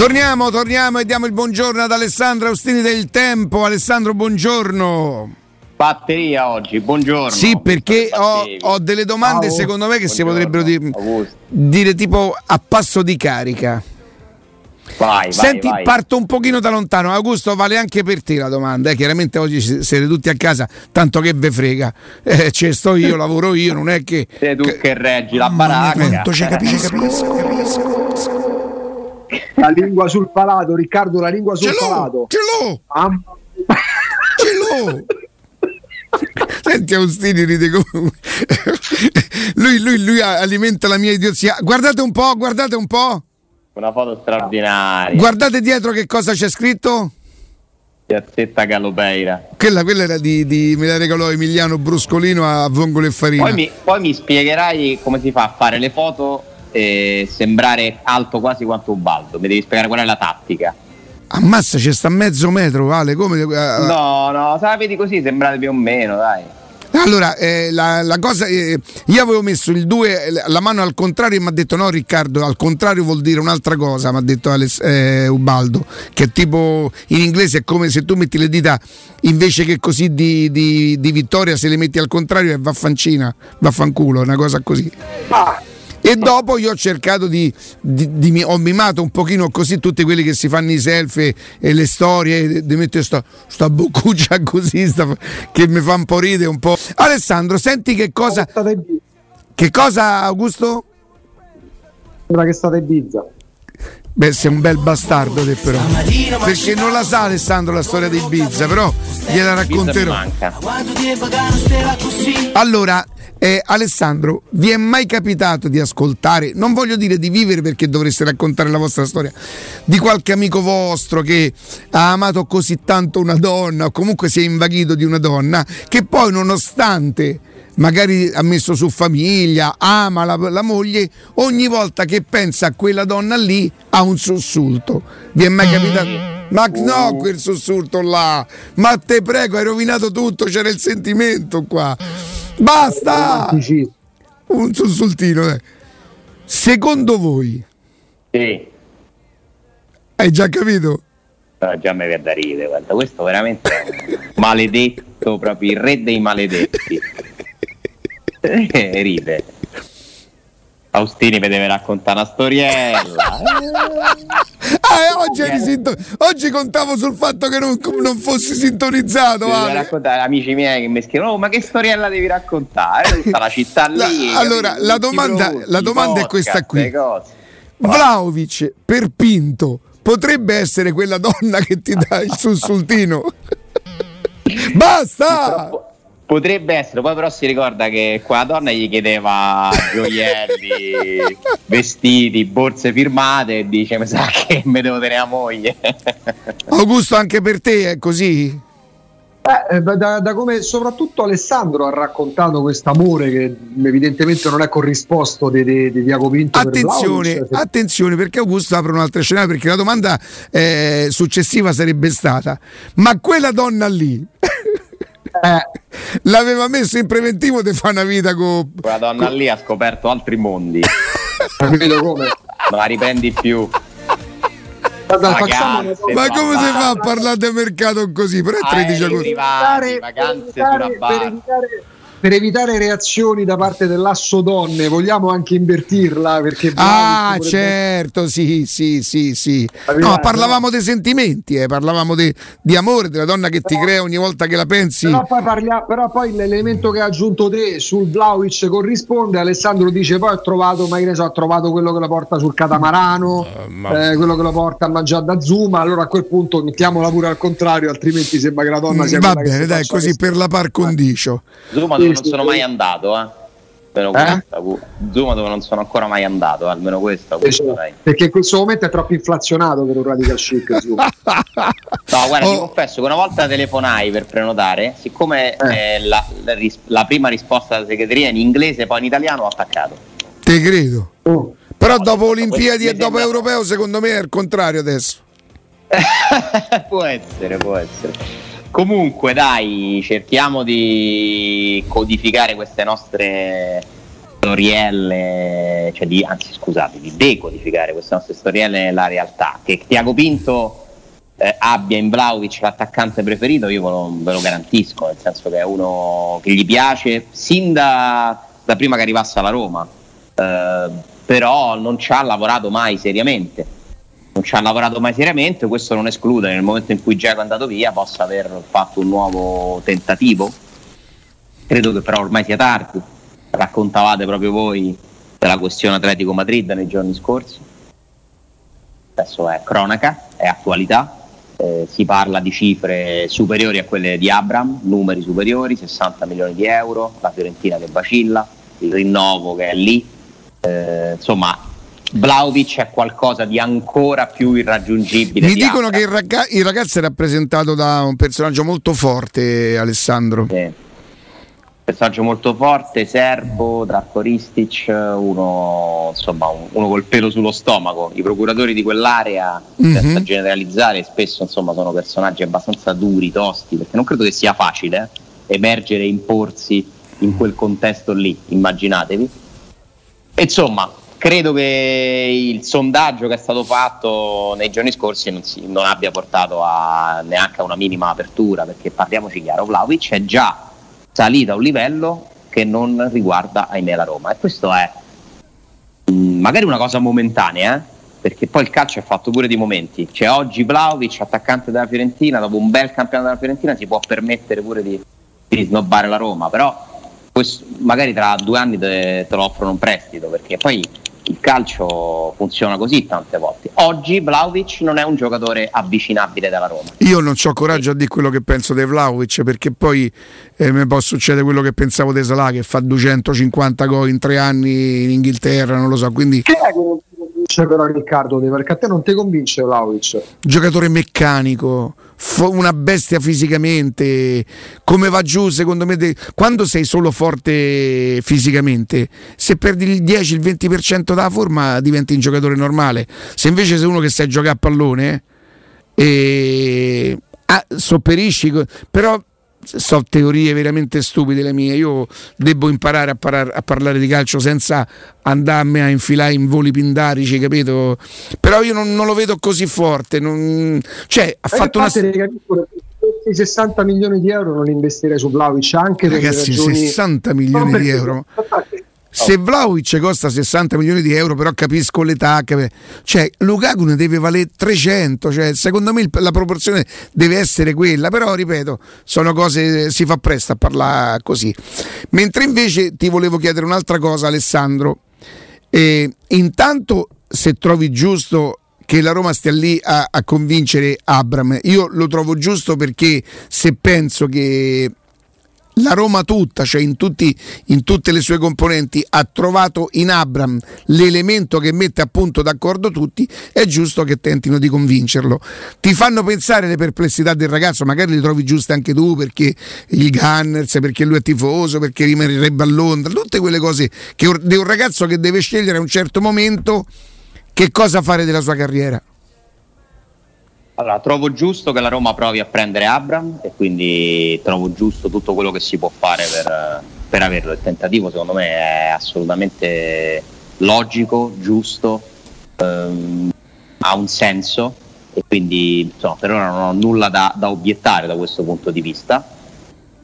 Torniamo, torniamo e diamo il buongiorno ad Alessandro Austini del Tempo. Alessandro, buongiorno. Batteria oggi, buongiorno. Sì, perché ho, ho, delle domande Ciao. secondo me che buongiorno. si potrebbero dire, dire tipo a passo di carica. Vai, Senti, vai, vai. parto un pochino da lontano. Augusto, vale anche per te la domanda. Eh? Chiaramente oggi siete tutti a casa, tanto che ve frega. Eh, ci sto io, lavoro io, non è che. Sei tu che reggi la baracca. Quanto ci capisco, capisco, capisco. La lingua sul palato, Riccardo, la lingua sul ce l'ho, palato. Ce l'ho! Ah. Ce l'ho! Senti Austini ride come lui, lui, lui alimenta la mia idiozia. Guardate un po', guardate un po'. Una foto straordinaria. Guardate dietro che cosa c'è scritto. Piazzetta Galopeira. Quella, quella era di, di, me la regalò Emiliano Bruscolino a Vongole e Farina. Poi mi, poi mi spiegherai come si fa a fare le foto e sembrare alto quasi quanto un baldo. Mi devi spiegare qual è la tattica. Ammazza, c'è sta mezzo metro, Vale. Come... No, no, se la vedi così sembrate più o meno, dai. Allora, eh, la, la, cosa, eh, io avevo messo il 2, la mano al contrario e mi ha detto no Riccardo, al contrario vuol dire un'altra cosa, mi ha detto Alex, eh, Ubaldo, che tipo in inglese è come se tu metti le dita invece che così di, di, di vittoria, se le metti al contrario è vaffancina, vaffanculo, una cosa così. Ah e dopo io ho cercato di, di, di, ho mimato un pochino così tutti quelli che si fanno i selfie e le storie di mettere sta, sta boccuccia così sta, che mi fa un po' ridere un po'. Alessandro, senti che cosa che cosa Augusto? Sembra che state Ibiza. Beh, sei un bel bastardo te però. Perché non la sa Alessandro la storia di Ibiza, però gliela racconterò. Allora, eh, Alessandro, vi è mai capitato di ascoltare, non voglio dire di vivere perché dovreste raccontare la vostra storia, di qualche amico vostro che ha amato così tanto una donna o comunque si è invaghito di una donna che poi nonostante magari ha messo su famiglia, ama la, la, moglie, ogni volta che pensa a quella donna lì ha un sussulto. Vi è mai mm. capitato? Ma no, quel sussulto là! Ma te prego, hai rovinato tutto, c'era il sentimento qua. Basta! Un sussultino. Eh. Secondo voi? Sì. Hai già capito? No, già mi viene da ridere, guarda, questo veramente è maledetto, proprio il re dei maledetti. Eh, ride. Austini mi deve raccontare una storiella. ah, oggi, sinto- oggi, contavo sul fatto che non, non fossi sintonizzato. Devi raccontare amici miei che mi scrivono: oh, ma che storiella devi raccontare? Tutta la città lì. La, allora, la domanda, produci, la domanda è questa qui: Vlaovic per Pinto potrebbe essere quella donna che ti dà il sussultino? Basta! Purtroppo Potrebbe essere, poi però si ricorda che quella donna gli chiedeva gioielli, vestiti, borse firmate e dice mi sa che mi devo tenere a moglie. Augusto anche per te è così? Eh, da, da, come soprattutto Alessandro ha raccontato questo amore che evidentemente non è corrisposto di, di, di Diaco Pinto attenzione, per attenzione perché Augusto apre un altro scenario perché la domanda eh, successiva sarebbe stata ma quella donna lì eh. l'aveva messo in preventivo di fare una vita con quella donna co- lì ha scoperto altri mondi capito come? non la riprendi più Guarda, vacanze, ma come si fa a parlare di mercato così? Però è 13 agosto. Vacanze sulla per evitare per evitare reazioni da parte dell'asso donne, vogliamo anche invertirla perché Ah, potrebbe... certo, sì, sì, sì, sì. No, parlavamo dei sentimenti, eh, parlavamo de, di amore, della donna che però, ti crea ogni volta che la pensi. Però poi, parlia, però poi l'elemento che ha aggiunto te sul Vlaovic corrisponde. Alessandro dice poi ho trovato, ma che ne so, ho trovato quello che la porta sul catamarano, uh, ma... eh, quello che la porta a mangiare da Zuma. Allora a quel punto mettiamola pure al contrario, altrimenti sembra che la donna sia Va bene, dai, così per la par condicio. Zuma sì, non sono mai andato, eh. Almeno eh? Zuma dove non sono ancora mai andato, eh, almeno questo. questo perché in questo momento è troppo inflazionato per un radical chic. no, guarda, oh. ti confesso che una volta telefonai per prenotare, siccome eh. Eh, la, la, la, prima risposta della segreteria in inglese, poi in italiano ho attaccato. Te credo. Oh. Però no, dopo Olimpiadi e dopo Europeo, secondo me è il contrario adesso. può essere, può essere. Comunque, dai, cerchiamo di codificare queste nostre storielle, cioè di, anzi scusate, di decodificare queste nostre storielle nella realtà. Che Tiago Pinto eh, abbia in Vlaovic l'attaccante preferito, io ve lo, ve lo, garantisco, nel senso che è uno che gli piace sin da, da prima che arrivasse alla Roma, eh, però non ci ha lavorato mai seriamente. Non ci ha lavorato mai seriamente, questo non esclude nel momento in cui Giacomo è andato via possa aver fatto un nuovo tentativo. Credo che però ormai sia tardi raccontavate proprio voi della questione Atletico Madrid nei giorni scorsi. Adesso è cronaca, è attualità, eh, si parla di cifre superiori a quelle di Abram, numeri superiori, 60 milioni di euro, la Fiorentina che vacilla, il rinnovo che è lì, eh, insomma Vlaovic è qualcosa di ancora più irraggiungibile. Mi dicono Abram. che il, ragaz- il, ragazzo è rappresentato da un personaggio molto forte, Alessandro. Sì personaggio molto forte, serbo, Darko Ristic, uno, insomma, uno col pelo sullo stomaco. I procuratori di quell'area, mm-hmm. senza generalizzare, spesso insomma, sono personaggi abbastanza duri, tosti, perché non credo che sia facile eh, emergere e imporsi in quel contesto lì, immaginatevi. Insomma, credo che il sondaggio che è stato fatto nei giorni scorsi non, si, non abbia portato a neanche a una minima apertura, perché parliamoci chiaro, Vlaovic è già salita a un livello che non riguarda ahimè la Roma. E questo è mh, mm, magari una cosa momentanea eh? perché poi il calcio è fatto pure di momenti. C'è oggi Vlaovic attaccante della Fiorentina dopo un bel campionato della Fiorentina si può permettere pure di, di snobbare la Roma. Però questo, magari tra due anni te, te lo offrono un prestito perché poi il calcio funziona così tante volte. Oggi Vlaovic non è un giocatore avvicinabile dalla Roma. Io non ho coraggio a dire quello che penso di Vlaovic perché poi eh, mi può succedere quello che pensavo di Salah che fa 250 gol in tre anni in Inghilterra, non lo so. Quindi... Chi convince però Riccardo? Perché a te non ti convince Vlaovic? Giocatore meccanico una bestia fisicamente, come va giù secondo me, quando sei solo forte fisicamente, se perdi il 10, il 20% della forma diventi un giocatore normale, se invece sei uno che sai giocare a pallone e ah, sopperisci, però so teorie veramente stupide le mie. Io devo imparare a, parar- a, parlare di calcio senza andarmi a infilare in voli pindarici, capito? Però io non, non lo vedo così forte. Non... Cioè, ha fatto una. Questi 60 milioni di euro non investirei su Vlaovic anche Ragazzi, ragioni... 60 milioni di euro. Se Vlaovic costa 60 milioni di euro, però capisco le tacche, cioè Lukaku ne deve valere 300, cioè, secondo me la proporzione deve essere quella, però ripeto, sono cose, si fa presto a parlare così. Mentre invece ti volevo chiedere un'altra cosa Alessandro, eh, intanto se trovi giusto che la Roma stia lì a, a convincere Abram, io lo trovo giusto perché se penso che la Roma tutta, cioè in, tutti, in, tutte le sue componenti, ha trovato in Abram l'elemento che mette appunto d'accordo tutti, è giusto che tentino di convincerlo. Ti fanno pensare le perplessità del ragazzo, magari le trovi giuste anche tu perché il Gunners, perché lui è tifoso, perché rimarrebbe a Londra, tutte quelle cose che di un ragazzo che deve scegliere a un certo momento che cosa fare della sua carriera. Allora, trovo giusto che la Roma provi a prendere Abram e quindi trovo giusto tutto quello che si può fare per, per averlo. Il tentativo secondo me è assolutamente logico, giusto, ehm, ha un senso e quindi insomma, per ora non ho nulla da, da, obiettare da questo punto di vista.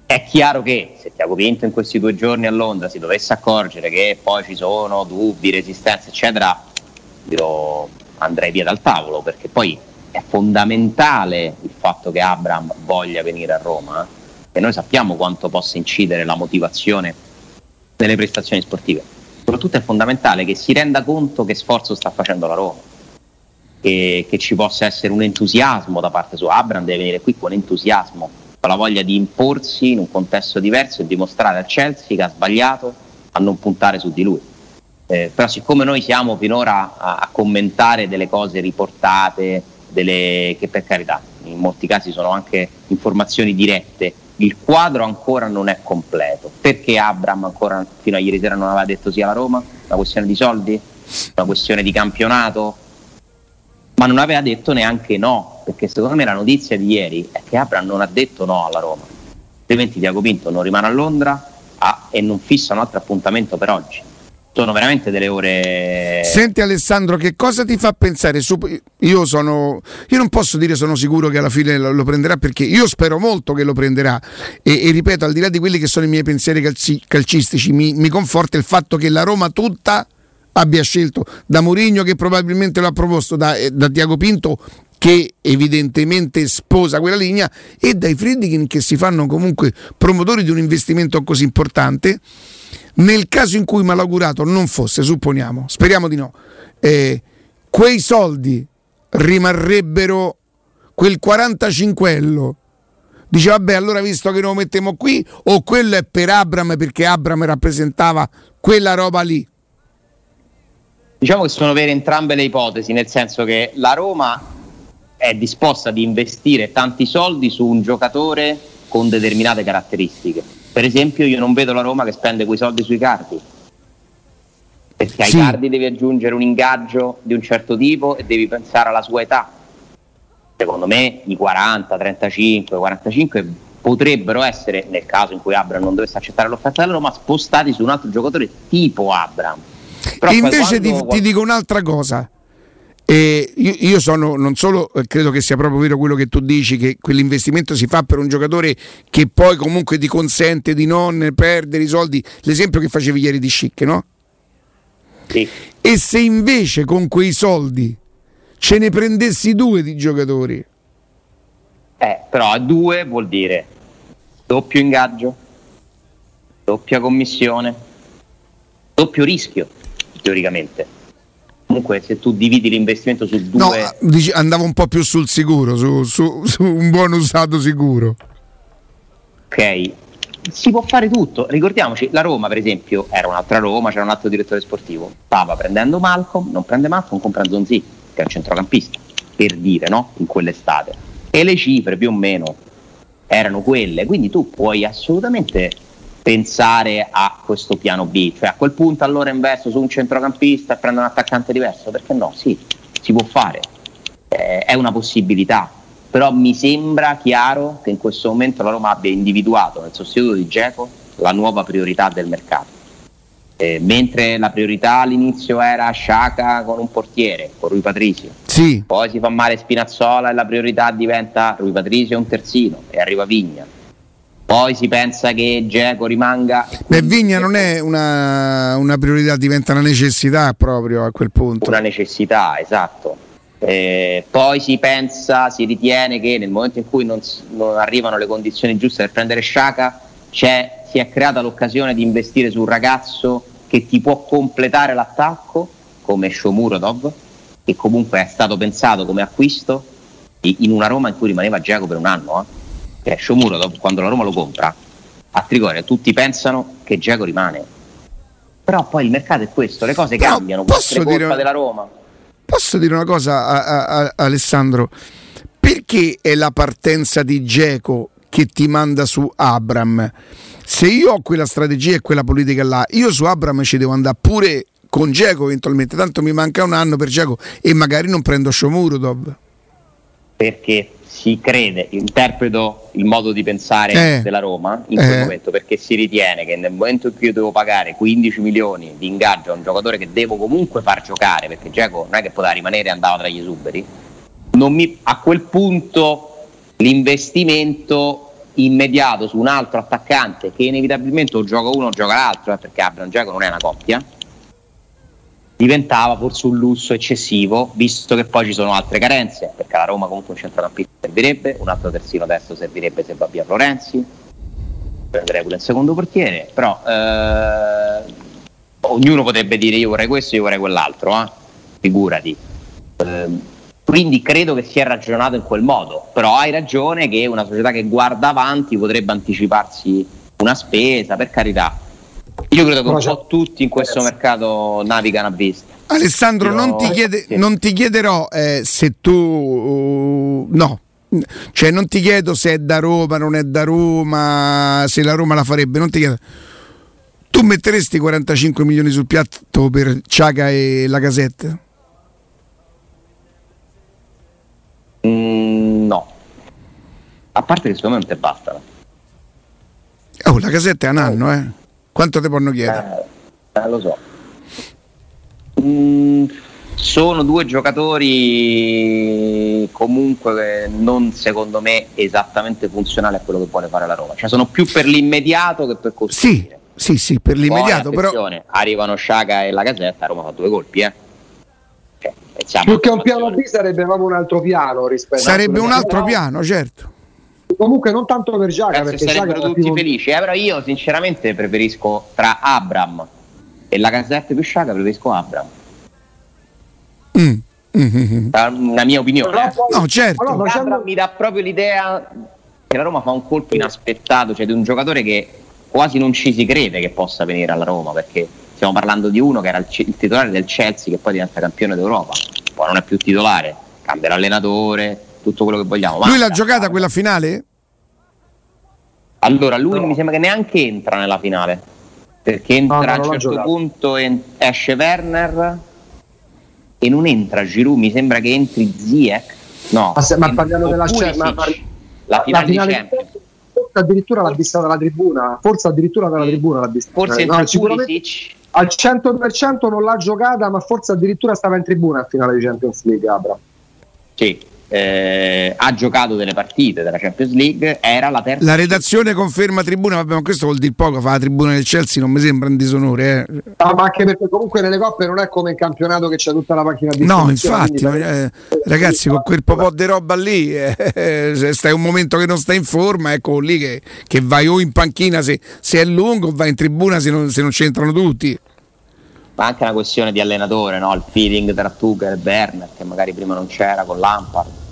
È chiaro che se Tiago Pinto in questi due giorni a Londra si dovesse accorgere che poi ci sono dubbi, resistenze, eccetera, dirò andrei via dal tavolo perché poi è fondamentale il fatto che Abram voglia venire a Roma e noi sappiamo quanto possa incidere la motivazione delle prestazioni sportive. Soprattutto è fondamentale che si renda conto che sforzo sta facendo la Roma, che, che ci possa essere un entusiasmo da parte sua. Abram deve venire qui con entusiasmo, con la voglia di imporsi in un contesto diverso e dimostrare al Chelsea che ha sbagliato a non puntare su di lui. Eh, però siccome noi siamo finora a, a commentare delle cose riportate, delle, che per carità in molti casi sono anche informazioni dirette, il quadro ancora non è completo. Perché Abram ancora fino a ieri sera non aveva detto sì alla Roma? Una questione di soldi? Una questione di campionato? Ma non aveva detto neanche no, perché secondo me la notizia di ieri è che Abram non ha detto no alla Roma. Altrimenti Tiago Pinto non rimane a Londra ah, e non fissa un altro appuntamento per oggi. Sono veramente delle ore. Senti Alessandro, che cosa ti fa pensare? Io, sono, io non posso dire sono sicuro che alla fine lo, lo prenderà perché io spero molto che lo prenderà e, e, ripeto, al di là di quelli che sono i miei pensieri calci, calcistici, mi, mi, conforta il fatto che la Roma tutta abbia scelto da Mourinho che probabilmente lo ha proposto, da, eh, da Tiago Pinto che evidentemente sposa quella linea e dai Friedkin che si fanno comunque promotori di un investimento così importante nel caso in cui malaugurato non fosse, supponiamo, speriamo di no, eh, quei soldi rimarrebbero quel 45ello. Dice vabbè allora visto che lo mettiamo qui o quello è per Abram perché Abram rappresentava quella roba lì. Diciamo che sono vere entrambe le ipotesi, nel senso che la Roma è disposta ad investire tanti soldi su un giocatore con determinate caratteristiche per esempio io non vedo la Roma che spende quei soldi sui cardi, perché ai cardi devi aggiungere un ingaggio di un certo tipo e devi pensare alla sua età. Secondo me i 40, 35, 45 potrebbero essere, nel caso in cui Abram non dovesse accettare l'offerta della Roma, spostati su un altro giocatore tipo Abram. Però Invece ti, quando... ti dico un'altra cosa. E io, sono, non solo eh, credo che sia proprio vero quello che tu dici, che quell'investimento si fa per un giocatore che poi comunque ti consente di non perdere i soldi, l'esempio che facevi ieri di Schick, no? Sì. E se invece con quei soldi ce ne prendessi due di giocatori? Eh, però a due vuol dire doppio ingaggio, doppia commissione, doppio rischio, teoricamente comunque se tu dividi l'investimento su due... No, dici, andavo un po' più sul sicuro, su, su, su un buon usato sicuro. Ok, si può fare tutto. Ricordiamoci, la Roma, per esempio, era un'altra Roma, c'era un altro direttore sportivo. Stava prendendo Malcolm, non prende Malcolm, compra Zonzi, che è un centrocampista, per dire, no? In quell'estate. E le cifre più o meno erano quelle. Quindi tu puoi assolutamente pensare a questo piano B, cioè a quel punto allora investo su un centrocampista e prendo un attaccante diverso, perché no? Sì, si può fare, eh, è una possibilità, però mi sembra chiaro che in questo momento la Roma abbia individuato nel sostituto di Geco la nuova priorità del mercato. Eh, mentre la priorità all'inizio era Sciaca con un portiere, con Rui Patricio. Sì. Poi si fa male Spinazzola e la priorità diventa Rui Patricio e un terzino e arriva Vigna poi si pensa che Geco rimanga. Beh, Vigna non è una, una, priorità, diventa una necessità proprio a quel punto. Una necessità, esatto. Eh, poi si pensa, si ritiene che nel momento in cui non, non arrivano le condizioni giuste per prendere Sciaca, si è creata l'occasione di investire su un ragazzo che ti può completare l'attacco, come Shomurodov, che comunque è stato pensato come acquisto in una Roma in cui rimaneva Geco per un anno. Eh che è Sciomuro quando la Roma lo compra a Trigoria tutti pensano che Giacomo rimane. Però poi il mercato è questo le cose Però cambiano posso dire, Roma. Posso dire una cosa a, a, a Alessandro? Perché è la partenza di Geco che ti manda su Abram? Se io ho quella strategia e quella politica là io su Abram ci devo andare pure con Geco eventualmente. Tanto mi manca un anno per Geco e magari non prendo Shomurodov perché si crede, interpreto il modo di pensare eh, della Roma in quel eh. momento perché si ritiene che nel momento in cui io devo pagare 15 milioni di ingaggio a un giocatore che devo comunque far giocare perché Giacomo non è che poteva rimanere e andava tra gli esuberi, mi, a quel punto l'investimento immediato su un altro attaccante che inevitabilmente o gioca uno o gioca l'altro eh, perché Abram Giacomo non è una coppia diventava forse un lusso eccessivo, visto che poi ci sono altre carenze, perché la Roma comunque un centrocampista servirebbe, un altro terzino destro servirebbe se va via Florenzi, prenderei pure il secondo portiere, però eh, ognuno potrebbe dire io vorrei questo, io vorrei quell'altro, eh? figurati. Eh, quindi credo che sia ragionato in quel modo, però hai ragione che una società che guarda avanti potrebbe anticiparsi una spesa, per carità, io credo che un po' tutti in questo mercato navigano a vista. Alessandro, Io... non, ti chiede, sì. non, ti chiederò eh, se tu... Uh, no, cioè non ti chiedo se è da Roma, non è da Roma, se la Roma la farebbe, non ti chiedo. Tu metteresti 45 milioni sul piatto per Ciaga e la casetta? Mm, no. A parte che secondo me non te bastano. Oh, la casetta è un anno, eh. Quanto ti possono chiedere? Eh, eh, lo so. Mm, sono due giocatori comunque non secondo me esattamente funzionali a quello che vuole fare la Roma. Cioè sono più per l'immediato che per costruire. Sì, sì, sì, per l'immediato. Poi, però... arrivano Sciaga e la Gazzetta, Roma fa due colpi, eh. Cioè, più che un piano B sarebbe proprio un altro piano rispetto sarebbe un altro piano, certo comunque non tanto per Giaga perché sarebbero tutti tipo... felici eh, però io sinceramente preferisco tra Abram e la Gazzetta più Sciaga preferisco Abram mm. Mm-hmm. Una mia opinione. no, certo. Allora, facendo... Mi dà proprio l'idea che la Roma fa un colpo inaspettato, cioè di un giocatore che quasi non ci si crede che possa venire alla Roma, perché stiamo parlando di uno che era il, il titolare del Chelsea che poi diventa campione d'Europa, poi non è più titolare, cambia l'allenatore, tutto quello che vogliamo. Lui l'ha giocata quella finale? Allora, lui no. mi sembra che neanche entra nella finale, perché entra no, a un certo punto esce Werner e non entra Giroud, mi sembra che entri Ziek. No, ma, se, ma parliamo della Champions, la, finale, la finale di Champions. Forse addirittura l'ha vista dalla tribuna, forse addirittura dalla tribuna l'ha vista. Forse no, sicuramente al 100% non l'ha giocata, ma forse addirittura stava in tribuna al finale di Champions League, Abra. Sì, eh, ha giocato delle partite della Champions League, era la terza. La redazione conferma tribuna, vabbè, ma questo vuol dire poco, fa la tribuna del Chelsea non mi sembra un disonore. Eh. No, ma anche perché comunque nelle coppe non è come in campionato che c'è tutta la macchina di No, infatti, quindi, eh, ragazzi, con quel po' di roba lì, eh, se stai un momento che non stai in forma, ecco lì che, che vai o in panchina se, se, è lungo, o vai in tribuna se non, se non c'entrano tutti ma anche una questione di allenatore, no? il feeling tra Tuchel e Werner che magari prima non c'era con Lampard.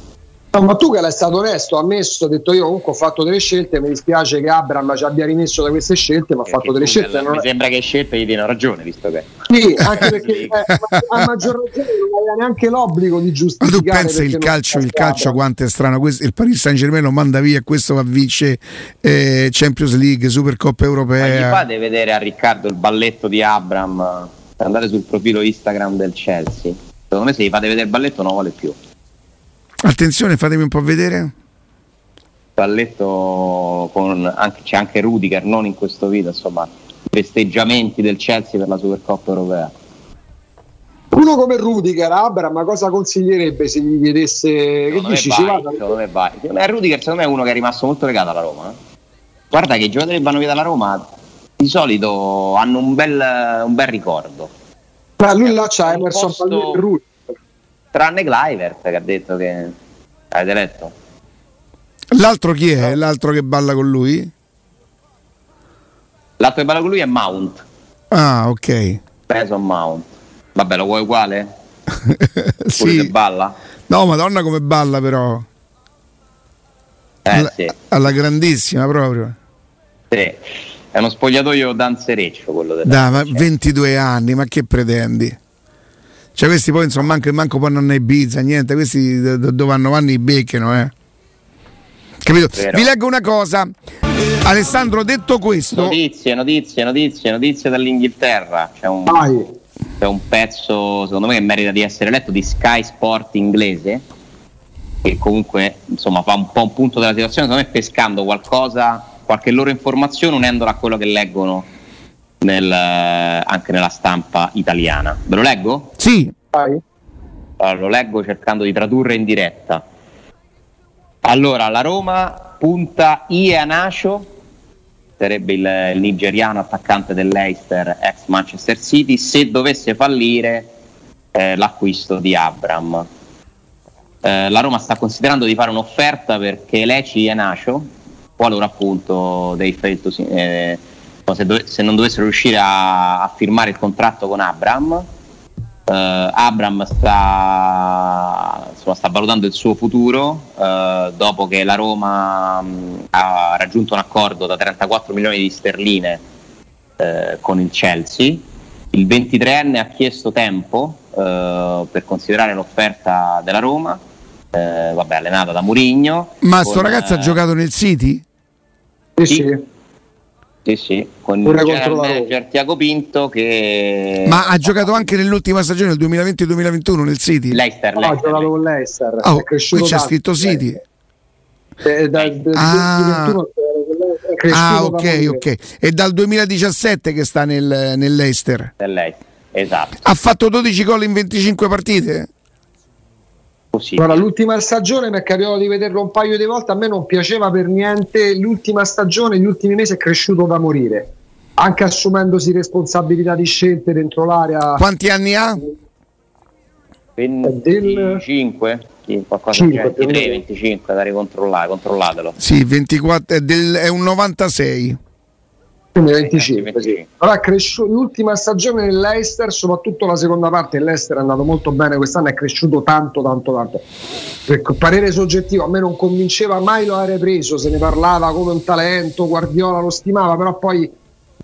No, ma tu che è stato onesto, ha ammesso, ha detto io comunque ho fatto delle scelte, mi dispiace che Abram ci abbia rimesso da queste scelte, ma ha fatto delle scelte. Mi sembra che scelte gli diano ragione, visto che... Sì, anche perché eh, a maggior ragione non aveva neanche l'obbligo di giustificare. Ma tu pensa il calcio, il calcio quanto è strano, questo, il Paris Saint Germain lo manda via, questo va a vincere eh, Champions League, Supercoppa Europea. Ma gli fate vedere a Riccardo il balletto di Abram andare sul profilo Instagram del Chelsea. Secondo me se gli fate vedere il balletto non vuole più. Attenzione, fatemi un po' vedere. Balletto con anche, c'è anche Rudiger, non in questo video, insomma, festeggiamenti del Chelsea per la Supercoppa europea. Uno come Rudiger, Abra, ma cosa consiglierebbe se gli chiedesse che dici? Vai, ci Secondo me vai. Rudiger secondo me è uno che è rimasto molto legato alla Roma. Eh? Guarda che i giocatori vanno via dalla Roma di solito hanno un bel, un bel ricordo. Ma lui là c'ha Emerson posto... Tranne Clivert che ha detto che avete letto. L'altro chi è? No. L'altro che balla con lui? L'altro che balla con lui è Mount. Ah, ok. Preso Mount. Vabbè, lo vuoi uguale? sì. che balla? No, madonna come balla però. Eh, alla, sì. alla grandissima proprio. Sì. È uno spogliatoio danzereccio quello del Da, ma 22 anni, ma che pretendi? Cioè questi poi insomma manco, manco poi non Ibiza, niente, questi dove hanno vanno i becchino, eh. Capito? Vero. Vi leggo una cosa. Alessandro, detto questo. Notizie, notizie, notizie, notizie dall'Inghilterra. C'è un, c'è un pezzo, secondo me, che merita di essere letto di Sky Sport inglese. Che comunque insomma fa un po' un punto della situazione, secondo me pescando qualcosa qualche loro informazione unendola a quello che leggono nel, anche nella stampa italiana. Ve lo leggo? Sì. Allora, lo leggo cercando di tradurre in diretta. Allora, la Roma punta Ianacio, sarebbe il, il nigeriano attaccante dell'Eister, ex Manchester City, se dovesse fallire eh, l'acquisto di Abram. Eh, la Roma sta considerando di fare un'offerta perché Leci Ianacio, qualora appunto dei fail eh, se, dove, se, non dovessero riuscire a, a, firmare il contratto con Abram eh, Abram sta, insomma, sta, valutando il suo futuro eh, dopo che la Roma mh, ha raggiunto un accordo da 34 milioni di sterline eh, con il Chelsea. Il 23enne ha chiesto tempo eh, per considerare l'offerta della Roma eh, vabbè, allenata da Murigno. Ma sto ragazzo ha giocato nel City? Sì, sì. Sì, sì, con il manager Tiago Pinto che... Ma ha giocato anche nell'ultima stagione, del 2020-2021 nel City? Leicester, no, ha giocato con Leicester. Oh, qui c'è scritto City. Eh, da, da, ah, ah ok, ok. È dal 2017 che sta nel, nel Leicester. Nel Leicester. esatto. Ha fatto 12 gol in 25 partite? Così. Allora, l'ultima stagione mi è capitato di vederlo un paio di volte, a me non piaceva per niente, l'ultima stagione, gli ultimi mesi è cresciuto da morire, anche assumendosi responsabilità di scelte dentro l'area. Quanti anni ha? 25? Del... qualcosa 5, 23, 25 da ricontrollare, controllatelo. Sì, 24, è, del, è un 96 quindi 25. Sì. Allora, cresciuto, l'ultima stagione nell'Eister, soprattutto la seconda parte, l'Eister è andato molto bene quest'anno, è cresciuto tanto, tanto, tanto. Per parere soggettivo, a me non convinceva mai lo avrei preso, se ne parlava come un talento, Guardiola lo stimava, però poi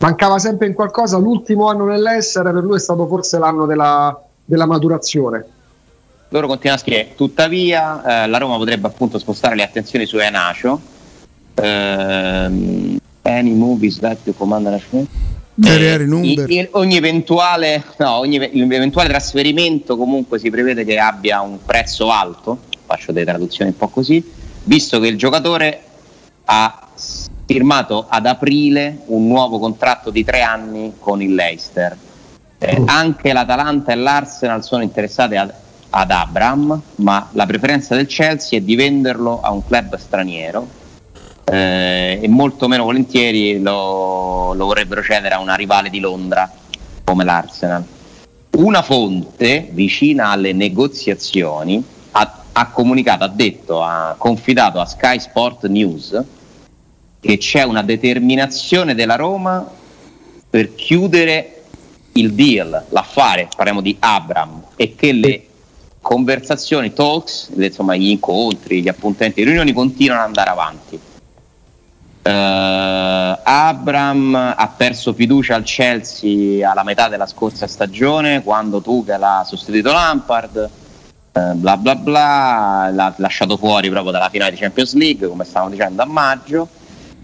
mancava sempre in qualcosa. L'ultimo anno nell'Eister per lui è stato forse l'anno della, della maturazione. Loro continuano a scrivere, tuttavia eh, la Roma potrebbe appunto spostare le attenzioni su Enacio. Ehm, any movies that you command eh, ogni, eventuale, no, ogni eventuale trasferimento comunque si prevede che abbia un prezzo alto, faccio delle traduzioni un po' così, visto che il giocatore ha firmato ad aprile un nuovo contratto di tre anni con il Leicester. Eh, oh. anche l'Atalanta e l'Arsenal sono interessate ad, ad Abram, ma la preferenza del Chelsea è di venderlo a un club straniero eh, e molto meno volentieri lo, lo, vorrebbero cedere a una rivale di Londra come l'Arsenal. Una fonte vicina alle negoziazioni ha, ha comunicato, ha detto, ha confidato a Sky Sport News che c'è una determinazione della Roma per chiudere il deal, l'affare, parliamo di Abram, e che le conversazioni, talks, insomma gli incontri, gli appuntamenti, le riunioni continuano ad andare avanti. Uh, Abram ha perso fiducia al Chelsea alla metà della scorsa stagione quando Tuchel ha sostituito Lampard uh, bla bla bla l'ha lasciato fuori proprio dalla finale di Champions League come stavamo dicendo a maggio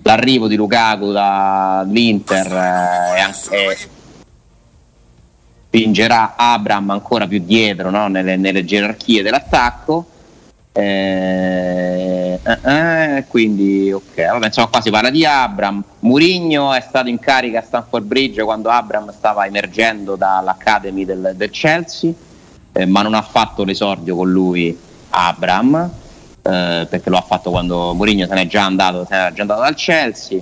l'arrivo di Lukaku dall'Inter uh, è anche, spingerà Abram ancora più dietro no? nelle, nelle gerarchie dell'attacco eh, eh, quindi, ok, vabbè, insomma, qua si parla di Abram. Murigno è stato in carica a Stanford Bridge quando Abram stava emergendo dall'Academy del, del Chelsea, eh, ma non ha fatto l'esordio con lui Abram, eh, perché lo ha fatto quando Murigno se n'è già andato, se n'è già andato dal Chelsea.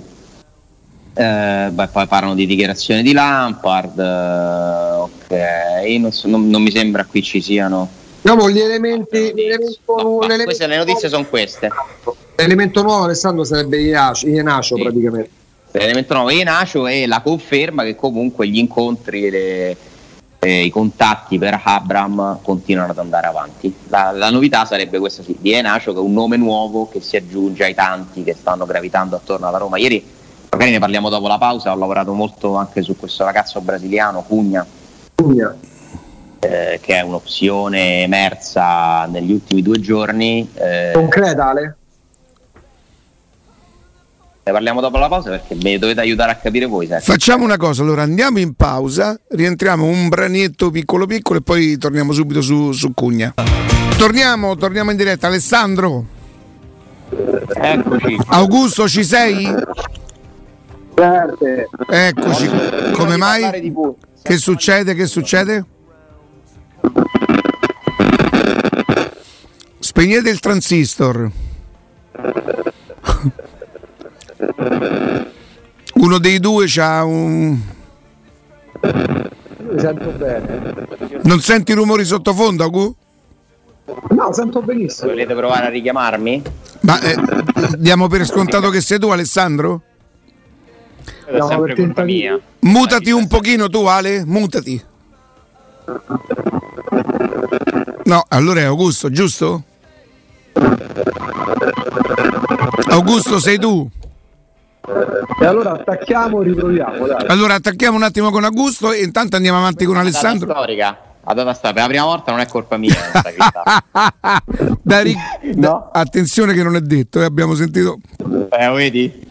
Eh, beh, poi parlano di dichiarazioni di Lampard, eh, ok, non, so, non, non mi sembra qui ci siano Diciamo gli elementi. No, queste, le notizie sono queste. L'elemento nuovo, Alessandro, sarebbe Ienacio sì. praticamente. L'elemento nuovo Ienacio è la conferma che comunque gli incontri e eh, i contatti per Abram continuano ad andare avanti. La, la novità sarebbe questa sì, di Enacio che è un nome nuovo che si aggiunge ai tanti che stanno gravitando attorno alla Roma. Ieri, magari ne parliamo dopo la pausa, ho lavorato molto anche su questo ragazzo brasiliano, Cugna. Cugna eh, che è un'opzione emersa negli ultimi due giorni. Eh, Concreta Ale? Ne parliamo dopo la pausa perché mi dovete aiutare a capire voi. Sempre. Facciamo una cosa, allora andiamo in pausa, rientriamo un branietto piccolo piccolo e poi torniamo subito su, su Cugna. Torniamo, torniamo in diretta. Alessandro? Eccoci. Augusto, ci sei? Certo. Eccoci. Come mai? Che succede? Che succede? Spegnete il transistor. Uno dei due c'ha un. Mi sento bene. Non senti i rumori sottofondo, Agu? No, sento benissimo. Volete provare a richiamarmi? Ma eh, diamo per scontato che sei tu, Alessandro? No, per mia. Mutati un pochino tu, Ale, mutati. No, allora è Augusto, giusto? Augusto, sei tu? E allora attacchiamo e riproviamo. Dai. Allora attacchiamo un attimo con Augusto e intanto andiamo avanti con Alessandro. Storica. La data sta per la prima volta non è colpa mia. da ri- no. da, attenzione che non è detto, eh, abbiamo sentito. Eh, vedi?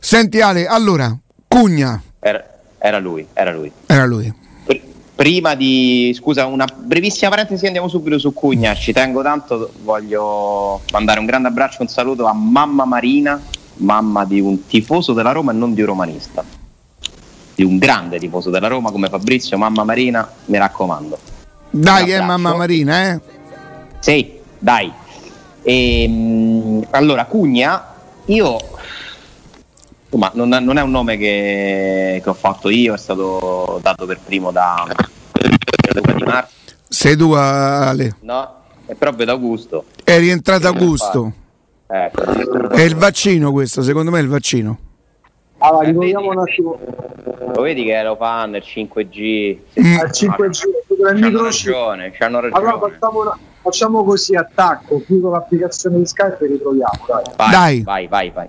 Senti Ale, allora, Cugna. Era, era lui, era lui. Era lui prima di scusa una brevissima parentesi andiamo subito su Cugna ci tengo tanto voglio mandare un grande abbraccio un saluto a mamma Marina mamma di un tifoso della Roma e non di un romanista di un grande tifoso della Roma come Fabrizio, mamma Marina, mi raccomando. Dai, eh, mamma Marina, eh? Sì, dai. E, ehm, allora, Cugna, io insomma, non, non, è un nome che, che, ho fatto io, è stato dato per primo da, Luca Di Marco. Sei tu, Ale? No, è proprio da Augusto. È rientrato Augusto. Ecco, è il vaccino questo, secondo me è il vaccino. Allora, ricordiamo un attimo. Lo vedi che lo fanno il 5G? Mm. Il 5G, il hanno ragione, hanno ragione. Allora facciamo, una, facciamo, così, attacco, chiudo l'applicazione di Skype e ritroviamo. Dai. Vai, dai. vai, vai, vai.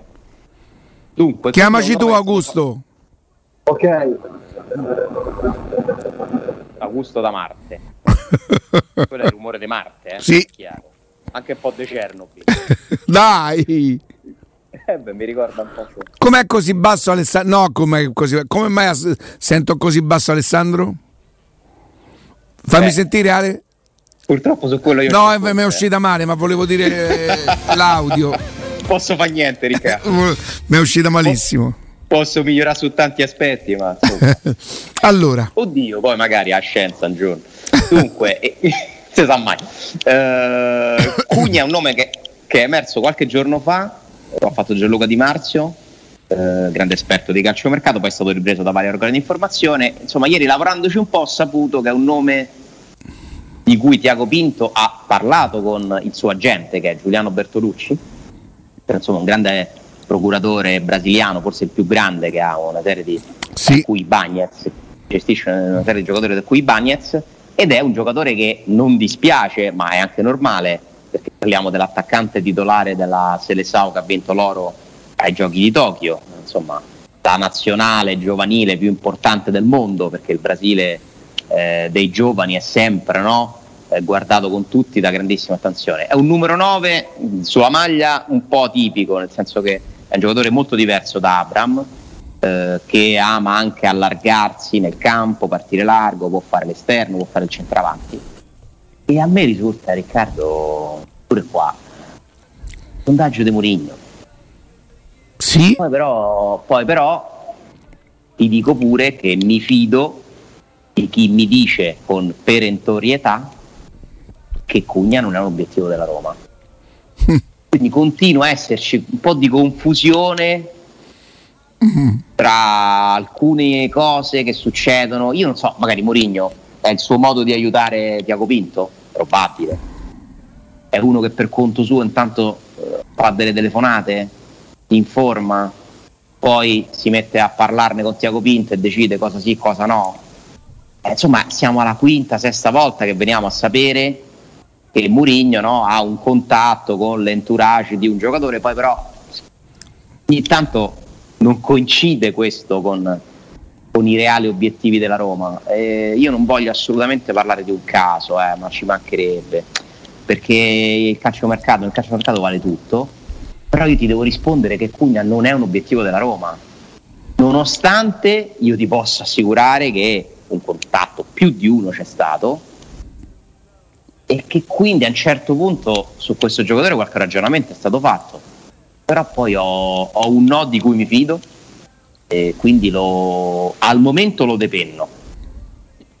Dunque, chiamaci tu Augusto. Ok. Augusto da Marte. Quello è il rumore di Marte, eh? Sì. Anche un po' di Chernobyl. Dai. Eh beh, mi ricorda un po'. Com'è così basso Alessandro? No, com'è così... come mai as- sento così basso Alessandro? Fammi Beh, sentire Ale. Purtroppo su quello io... No, mi è uscita male, ma volevo dire l'audio. Posso fare niente, Riccardo. mi è uscita malissimo. Posso migliorare su tanti aspetti, ma... allora. Oddio, poi magari a scienza un giorno. Dunque, eh, si sa mai. Uh, Cugna è un nome che, che è emerso qualche giorno fa ho fatto Gianluca Di Marzio, eh, grande esperto di calciomercato, poi è stato ripreso da vari organi di informazione. Insomma, ieri lavorandoci un po' ho saputo che è un nome di cui Tiago Pinto ha parlato con il suo agente, che è Giuliano Bertolucci, insomma un grande procuratore brasiliano, forse il più grande che ha una serie di sì. cui Bagnez, gestisce una serie di giocatori da cui Bagnez, ed è un giocatore che non dispiace, ma è anche normale, perché parliamo dell'attaccante titolare della Selesao che ha vinto l'oro ai giochi di Tokyo, insomma la nazionale giovanile più importante del mondo perché il Brasile eh, dei giovani è sempre no? Eh, guardato con tutti da grandissima attenzione. È un numero 9 sulla maglia un po' tipico, nel senso che è un giocatore molto diverso da Abram, eh, che ama anche allargarsi nel campo, partire largo, può fare l'esterno, può fare il centravanti. E a me risulta, Riccardo, pure qua, sondaggio di Murigno. Sì. Poi però, poi però ti dico pure che mi fido di chi mi dice con perentorietà che Cugna non è un obiettivo della Roma. Quindi continua a esserci un po' di confusione mm. tra alcune cose che succedono. Io non so, magari Mourinho è il suo modo di aiutare Tiago Pinto probabile. È uno che per conto suo intanto eh, fa delle telefonate, informa, poi si mette a parlarne con Tiago Pinto e decide cosa sì, cosa no. Eh, insomma, siamo alla quinta, sesta volta che veniamo a sapere che Murigno no, ha un contatto con l'entourage di un giocatore, poi però ogni tanto non coincide questo con, con i reali obiettivi della Roma. Eh, io non voglio assolutamente parlare di un caso, eh, ma ci mancherebbe, perché il calciomercato, il calciomercato vale tutto, però io ti devo rispondere che Cugna non è un obiettivo della Roma, nonostante io ti possa assicurare che un contatto più di uno c'è stato e che quindi a un certo punto su questo giocatore qualche ragionamento è stato fatto, però poi ho, ho un no di cui mi fido e quindi lo, al momento lo depenno.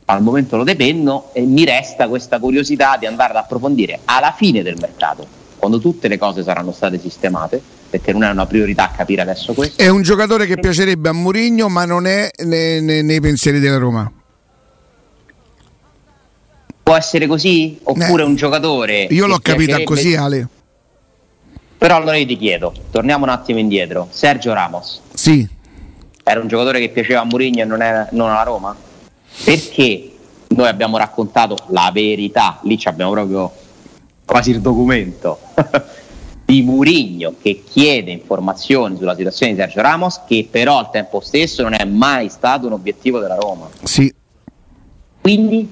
Al momento lo depenno e mi resta questa curiosità di andare ad approfondire alla fine del mercato, quando tutte le cose saranno state sistemate, perché non è una priorità capire adesso questo. È un giocatore che piacerebbe a Mourinho, ma non è nei, nei, nei pensieri della Roma. Può essere così? Oppure eh, un giocatore. Io l'ho capita così, Ale. Però allora io ti chiedo, torniamo un attimo indietro. Sergio Ramos. Sì era un giocatore che piaceva a Mourinho e non, era, non alla Roma? Perché noi abbiamo raccontato la verità, lì abbiamo proprio quasi il documento di Mourinho che chiede informazioni sulla situazione di Sergio Ramos, che però al tempo stesso non è mai stato un obiettivo della Roma. Sì. Quindi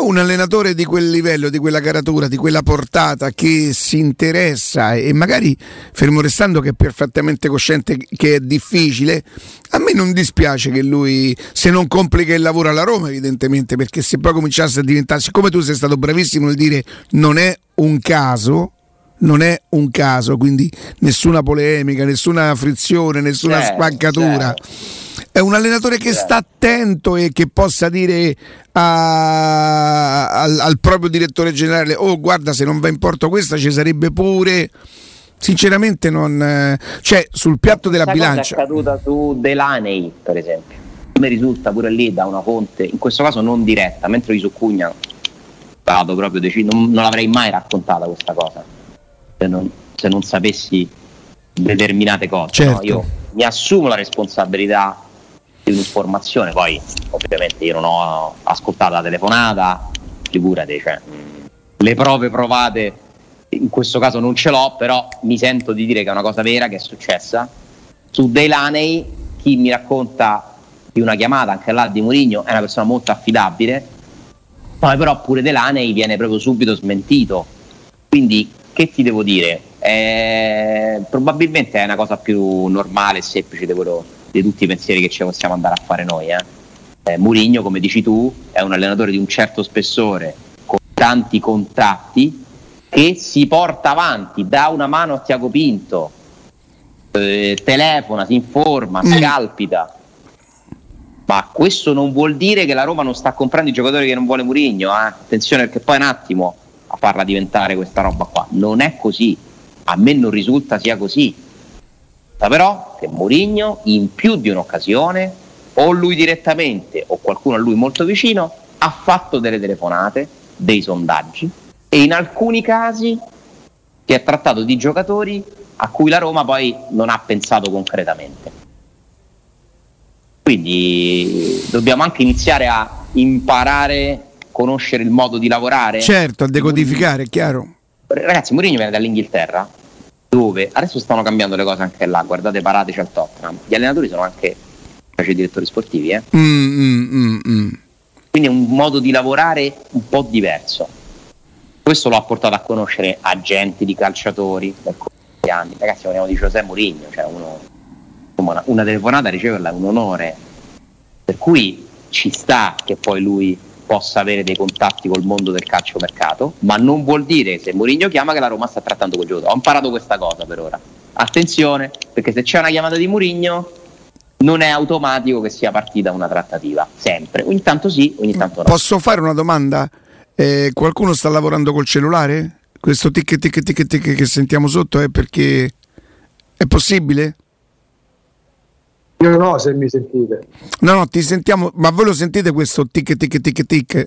un allenatore di quel livello, di quella caratura, di quella portata che si interessa e magari fermo restando che è perfettamente cosciente che è difficile, a me non dispiace che lui, se non complica il lavoro alla Roma evidentemente, perché se poi cominciasse a diventare, siccome tu sei stato bravissimo nel dire non è un caso, non è un caso, quindi nessuna polemica, nessuna frizione, nessuna certo, spaccatura. Certo È un allenatore che sta attento e che possa dire a, al, al, proprio direttore generale: Oh, guarda, se non va in porto questa ci sarebbe pure. Sinceramente, non. Cioè, sul piatto della Questa bilancia. È accaduta su Delaney, per esempio. Mi risulta pure lì da una fonte, in questo caso non diretta, mentre io su Cugna vado proprio deciso, non, non l'avrei mai raccontata questa cosa. Se non, se non sapessi determinate cose. Certo. No? Io mi assumo la responsabilità di un'informazione, poi ovviamente io non ho ascoltato la telefonata, figurati, cioè, mh, le prove provate in questo caso non ce l'ho, però mi sento di dire che è una cosa vera che è successa. Su Delaney, chi mi racconta di una chiamata anche là di Mourinho è una persona molto affidabile, poi però pure Delaney viene proprio subito smentito. Quindi che ti devo dire? Eh, probabilmente è una cosa più normale e semplice di, quello, di, tutti i pensieri che ci possiamo andare a fare noi. Eh. Eh, Murigno, come dici tu, è un allenatore di un certo spessore, con tanti contatti, che si porta avanti, dà una mano a Tiago Pinto, eh, telefona, si informa, Mm. scalpita. Ma questo non vuol dire che la Roma non sta comprando i giocatori che non vuole Murigno. Eh? Attenzione perché poi un attimo a farla diventare questa roba qua. Non è così. A me non risulta sia così. Ma però che Mourinho in più di un'occasione, o lui direttamente o qualcuno a lui molto vicino, ha fatto delle telefonate, dei sondaggi e in alcuni casi si è trattato di giocatori a cui la Roma poi non ha pensato concretamente. Quindi dobbiamo anche iniziare a imparare, conoscere il modo di lavorare. Certo, a decodificare, è chiaro. Ragazzi, Mourinho viene dall'Inghilterra, dove adesso stanno cambiando le cose anche là. Guardate Paratici al Tottenham. Gli allenatori sono anche invece direttori sportivi, eh? Mm, mm, mm, mm. quindi è un modo di lavorare un po' diverso. Questo lo ha portato a conoscere agenti di calciatori corso degli anni. Ragazzi, parliamo di José Mourinho, cioè uno, una, una telefonata a riceverla è un onore. Per cui ci sta che poi lui possa avere dei contatti col mondo del calciomercato, ma non vuol dire se Mourinho chiama che la Roma sta trattando quel giocatore. Ho imparato questa cosa per ora. Attenzione, perché se c'è una chiamata di Mourinho non è automatico che sia partita una trattativa, sempre. Ogni tanto sì, ogni tanto no. Posso fare una domanda? Eh, qualcuno sta lavorando col cellulare? Questo tic tic tic tic che sentiamo sotto è perché è possibile? Io non so se mi sentite. No, no, ti sentiamo, ma voi lo sentite questo tic tic tic tic?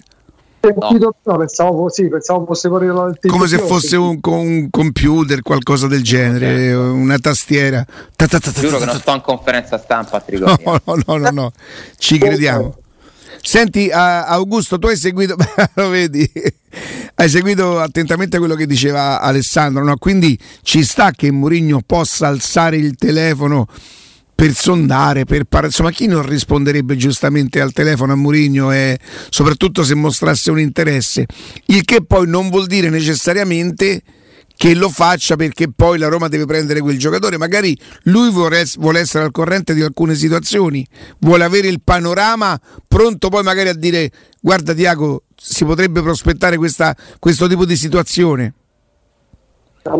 Sentito, no. pensavo, sì, pensavo fosse fuori dalla Come se fosse un, un computer, qualcosa del genere, una tastiera. Ta ta ta ta Giuro ta che non sto in conferenza stampa a No, Trigoria. no, no, no, no, ci crediamo. Senti, a- Augusto, tu hai seguito, lo vedi, hai seguito attentamente quello che diceva Alessandro, no? quindi ci sta che Mourinho possa alzare il telefono per sondare, per par- insomma chi non risponderebbe giustamente al telefono a Mourinho e soprattutto se mostrasse un interesse, il che poi non vuol dire necessariamente che lo faccia perché poi la Roma deve prendere quel giocatore. Magari lui vuole, vuole essere al corrente di alcune situazioni, vuole avere il panorama pronto poi magari a dire guarda Tiago, si potrebbe prospettare questa- questo tipo di situazione.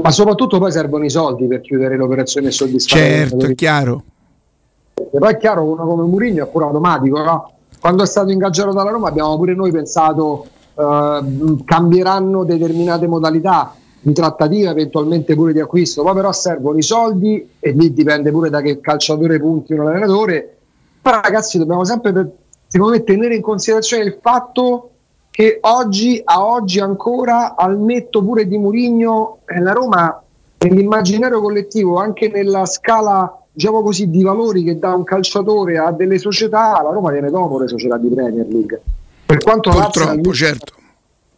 Ma soprattutto poi servono i soldi per chiudere l'operazione e soddisfare i Certo, è chiaro. Poi è chiaro, uno come Mourinho è pure automatico, no? Quando è stato ingaggiato dalla Roma abbiamo pure noi pensato eh, cambieranno determinate modalità di trattativa, eventualmente pure di acquisto, poi però servono i soldi e lì dipende pure da che calciatore punti un allenatore. Però ragazzi dobbiamo sempre, secondo me, tenere in considerazione il fatto che oggi, a oggi ancora, al netto pure di Mourinho, eh, la Roma nell'immaginario collettivo, anche nella scala diciamo così, di valori che dà un calciatore a delle società, la Roma viene dopo le società di Premier League. Per quanto l'Arsenal, Purtroppo, certo.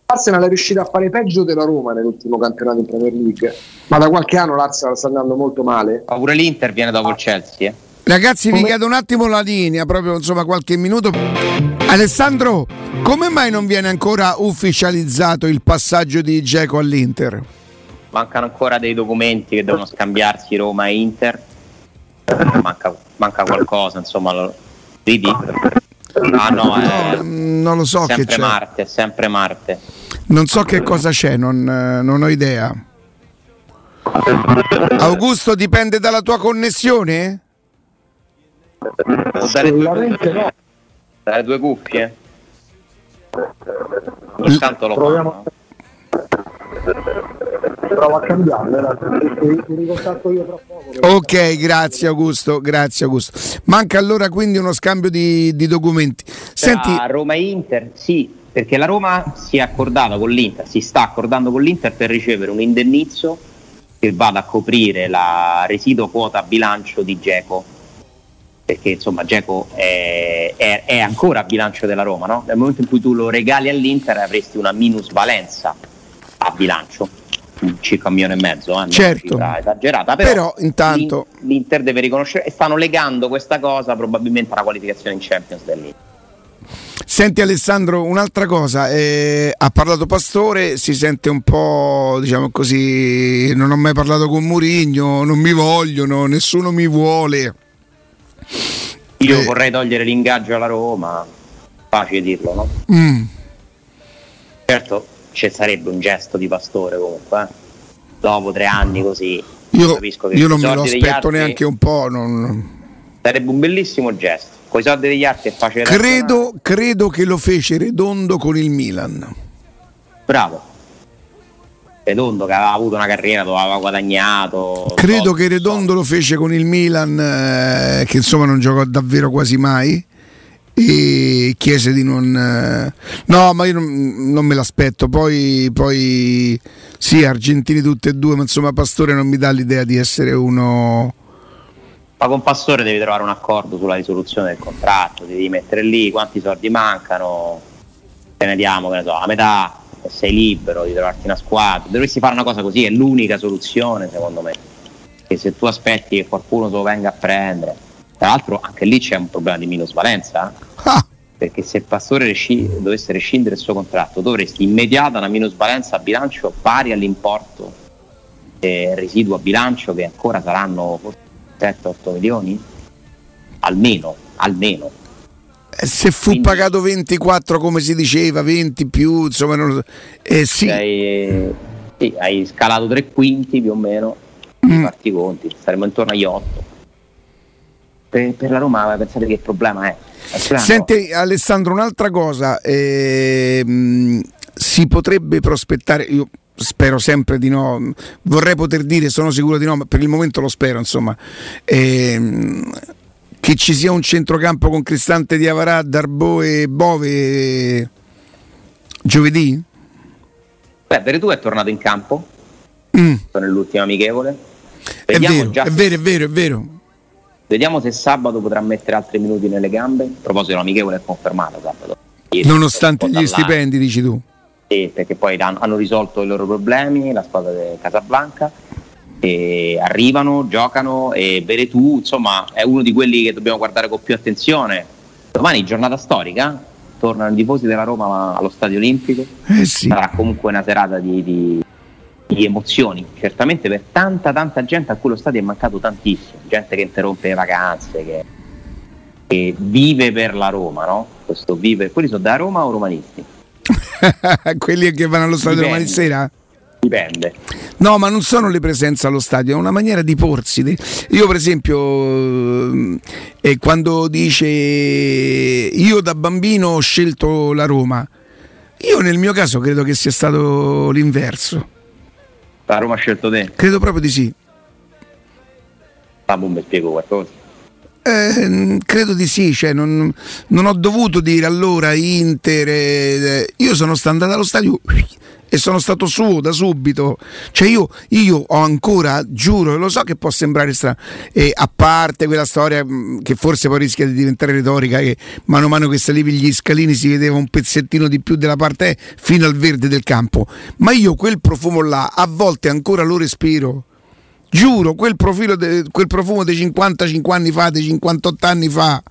l'Arsenal è riuscita a fare peggio della Roma nell'ultimo campionato in Premier League, ma da qualche anno l'Arsenal sta andando molto male. Ma pure l'Inter viene dopo il Chelsea. eh. Ragazzi, vi Come- chiedo un attimo la linea, proprio insomma qualche minuto. Alessandro, come mai non viene ancora ufficializzato il passaggio di Geco all'Inter? Mancano ancora dei documenti che devono scambiarsi Roma e Inter. Manca, manca qualcosa, insomma. Lo... Vedi? Ah no, è Mm, Non lo so che sempre c'è. Marte, sempre Marte. Non so che cosa c'è, non, eh, non ho idea. Augusto, dipende dalla tua connessione? Assolutamente no. Dare due cuffie? Ogni tanto lo Proviamo. Provo a tra poco. Ok, grazie Augusto, grazie Augusto. Manca allora quindi uno scambio di, di documenti. Senti... A Roma Inter, sì, perché la Roma si è accordata con l'Inter, si sta accordando con l'Inter per ricevere un indennizzo che vada a coprire la residuo quota bilancio di Geco perché insomma Geco è, è, è, ancora a bilancio della Roma, no? nel momento in cui tu lo regali all'Inter avresti una minusvalenza a bilancio, circa un milione e mezzo, eh? certo. esagerata, però, però intanto l'Inter deve riconoscere e stanno legando questa cosa probabilmente alla qualificazione in Champions dell'Inter. Senti Alessandro, un'altra cosa, eh, ha parlato Pastore, si sente un po', diciamo così, non ho mai parlato con Murigno, non mi vogliono, nessuno mi vuole. Io eh. vorrei togliere l'ingaggio alla Roma, facile dirlo, no? Mm. Certo, ci sarebbe un gesto di Pastore comunque, eh? dopo tre anni così. Io, io non me lo aspetto neanche un po'. Non... Sarebbe un bellissimo gesto. Con i soldi degli altri è facile. Credo, credo che lo fece Redondo con il Milan. Bravo. Redondo che aveva avuto una carriera dove aveva guadagnato. Credo che Redondo lo fece con il Milan, eh, che insomma non giocò davvero quasi mai. E chiese di non. Eh, no, ma io non, non me l'aspetto. Poi, poi, sì, argentini tutti e due, ma insomma, Pastore non mi dà l'idea di essere uno. Ma con Pastore devi trovare un accordo sulla risoluzione del contratto, devi mettere lì quanti soldi mancano, te ne diamo, che ne so, a metà sei libero di trovarti una squadra, dovresti fare una cosa così, è l'unica soluzione secondo me. Che se tu aspetti che qualcuno te lo venga a prendere, tra l'altro anche lì c'è un problema di minusvalenza, ah. perché se il Pastore resci- dovesse rescindere il suo contratto, dovresti immediata una minusvalenza a bilancio pari all'importo eh, residuo a bilancio che ancora saranno forse 7-8 milioni, almeno, almeno eh, se fu Quindi, pagato 24 come si diceva, 20 più, insomma, non, eh, sì. Hai, sì, hai scalato tre quinti più o meno, mm. farti conti, saremo intorno agli 8. Per, per la Roma pensate che problema è? Senti. Alessandro, un'altra cosa, eh, si potrebbe prospettare, io spero sempre di no, vorrei poter dire, sono sicuro di no, ma per il momento lo spero, insomma. Eh, che ci sia un centrocampo con Cristante di Avarà, Darbo e Bove giovedì? Beh, Veretù è tornato in campo mm. nell'ultima amichevole. è vero, è vero, è vero, è vero. Vediamo se sabato potrà mettere altri minuti nelle gambe. A proposito, l'amichevole è confermata sabato. Ieri, Nonostante gli stipendi, dici tu? Sì, perché poi hanno risolto i loro problemi, la squadra di Casablanca arrivano, giocano e Veretù insomma è uno di quelli che dobbiamo guardare con più attenzione. Domani giornata storica, tornano i tifosi della Roma allo Stadio Olimpico, eh sì. sarà comunque una serata di, di, di, emozioni, certamente per tanta tanta gente a cui lo stadio è mancato tantissimo, gente che interrompe le vacanze, che, che vive per la Roma, no? Questo vive, quelli sono da Roma o romanisti? quelli che vanno allo stadio domani sera? dipende. No, ma non sono le presenze allo stadio, è una maniera di porsi. Io, per esempio, eh, quando dice io da bambino ho scelto la Roma, io nel mio caso credo che sia stato l'inverso. La Roma ha scelto te? Credo proprio di sì. Ah, mi spiego qualcosa. Eh, credo di sì, cioè non, non, ho dovuto dire allora Inter. Eh, io sono stato andato allo stadio e sono stato su da subito. Cioè io, io ho ancora, giuro, lo so che può sembrare strano, e a parte quella storia mm, che forse poi rischia di diventare retorica, che mano a mano che salivi gli scalini si vedeva un pezzettino di più della parte fino al verde del campo, ma io quel profumo là a volte ancora lo respiro. Giuro, quel, de, quel profumo dei 55 anni fa, dei 58 anni fa,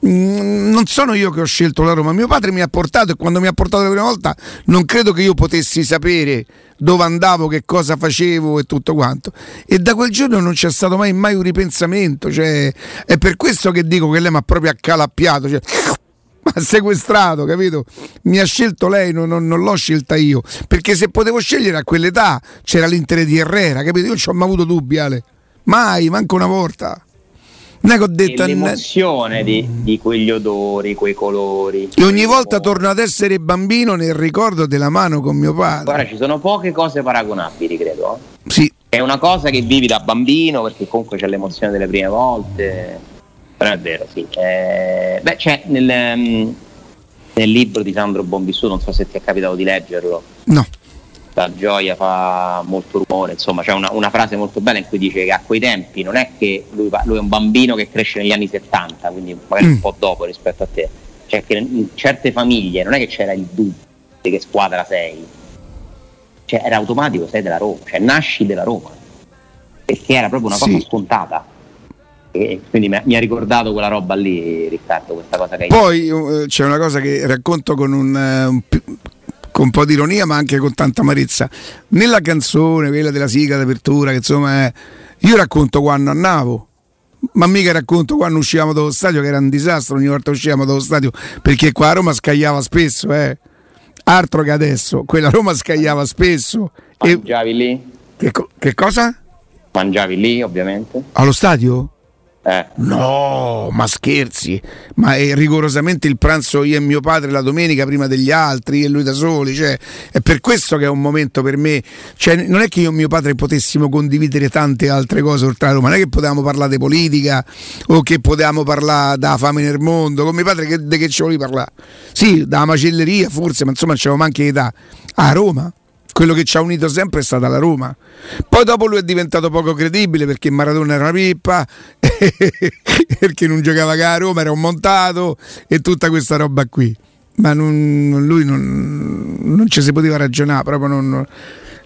non sono io che ho scelto la Roma, mio padre mi ha portato e quando mi ha portato la prima volta non credo che io potessi sapere dove andavo, che cosa facevo e tutto quanto. E da quel giorno non c'è stato mai, mai un ripensamento, cioè, è per questo che dico che lei mi ha proprio accalappiato, cioè, mi ha sequestrato, capito? Mi ha scelto lei, non, non, non, l'ho scelta io, perché se potevo scegliere a quell'età c'era l'intere di Herrera, capito? Io non ci ho mai avuto dubbi, Ale, mai, manco una volta. Non è che ho detto l'emozione di, di, quegli odori, quei colori. E ogni volta colori. torno ad essere bambino nel ricordo della mano con mio padre. Guarda, ci sono poche cose paragonabili, credo. Sì. È una cosa che vivi da bambino perché comunque c'è l'emozione delle prime volte. Però è vero, sì. Eh, beh, c'è nel, mm, nel libro di Sandro Bonvissuto, non so se ti è capitato di leggerlo. No la gioia fa molto rumore, insomma c'è una, una, frase molto bella in cui dice che a quei tempi non è che lui, lui è un bambino che cresce negli anni 70, quindi magari mm. un po' dopo rispetto a te, cioè che in certe famiglie non è che c'era il dubbio di che squadra sei, cioè era automatico, sei della Roma, cioè nasci della Roma, perché era proprio una cosa sì. scontata. E quindi mi ha ricordato quella roba lì, Riccardo, questa cosa che hai Poi uh, c'è una cosa che racconto con un, uh, un con un po' di ironia ma anche con tanta amarezza. Nella canzone, quella della sigla d'apertura, che insomma è, io racconto quando andavo, ma mica racconto quando uscivamo dallo stadio che era un disastro ogni volta uscivamo dallo stadio perché qua a Roma scagliava spesso, eh. Altro che adesso, quella Roma scagliava spesso. Mangiavi e... lì? Che, co- che cosa? Mangiavi lì ovviamente. Allo stadio? Eh. No, ma scherzi, ma è rigorosamente il pranzo io e mio padre la domenica prima degli altri e lui da soli, cioè, è per questo che è un momento per me, cioè, non è che io e mio padre potessimo condividere tante altre cose oltre a Roma, non è che potevamo parlare di politica o che potevamo parlare da fame nel mondo, con mio padre che, che ci volevi parlare? Sì, da macelleria forse, ma insomma c'avevamo anche età, a Roma quello che ci ha unito sempre è stata la Roma. Poi dopo lui è diventato poco credibile perché Maradona era una pippa, perché non giocava a Roma, era un montato e tutta questa roba qui. Ma non, lui non, non, ci si poteva ragionare, proprio non,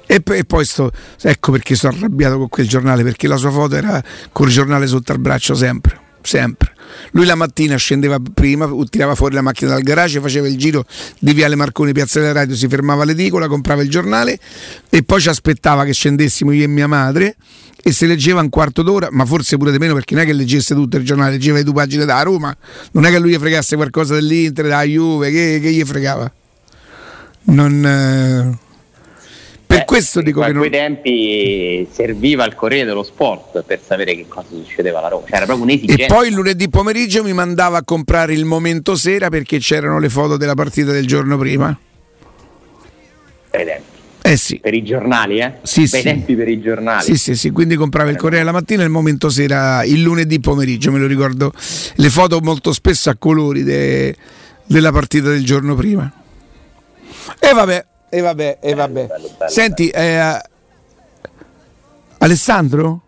e, e, poi sto, ecco perché sono arrabbiato con quel giornale, perché la sua foto era col giornale sotto al braccio sempre, sempre. Lui la mattina scendeva prima, tirava fuori la macchina dal garage, faceva il giro di Viale Marconi, Piazza della Radio, si fermava all'edicola, comprava il giornale e poi ci aspettava che scendessimo io e mia madre e se leggeva un quarto d'ora, ma forse pure di meno perché non è che leggesse tutto il giornale, leggeva le due pagine da Roma, non è che lui gli fregasse qualcosa dell'Inter, da Juve, che, che gli fregava. Non... Eh per eh, questo dico che a quei tempi serviva il Corriere dello Sport per sapere che cosa succedeva alla Roma, c'era proprio un'esigenza. E poi il lunedì pomeriggio mi mandava a comprare il momento sera perché c'erano le foto della partita del giorno prima. Bei tempi. Eh sì. Per i giornali, eh? Sì, Bei sì. tempi per i giornali. Sì, sì, sì, quindi comprava il Corriere la mattina e il momento sera il lunedì pomeriggio, me lo ricordo. Le foto molto spesso a colori de... della partita del giorno prima. E vabbè, e vabbè, e vabbè. Bello, bello, Senti, eh, Alessandro?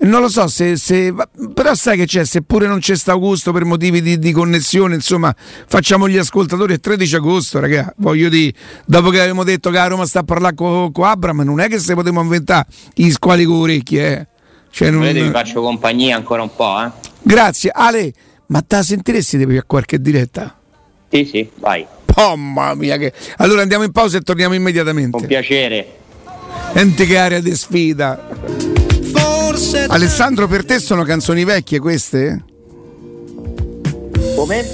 Non lo so se, se, però sai che c'è, seppure non c'è sta Augusto per motivi di, di, connessione, insomma, facciamo gli ascoltatori il 13 agosto, raga. Voglio dire, dopo che avevamo detto che a Roma sta a parlare con, con Abram, non è che se potremmo inventare gli squali con orecchie, eh. Cioè, non... Vedete, vi faccio compagnia ancora un po', eh. Grazie, Ale, ma te la sentiresti di a qualche diretta? Sì, sì, vai. Mamma mia, che... allora andiamo in pausa e torniamo immediatamente. Con piacere. Ente che area di sfida. Alessandro, per te sono canzoni vecchie queste? Come?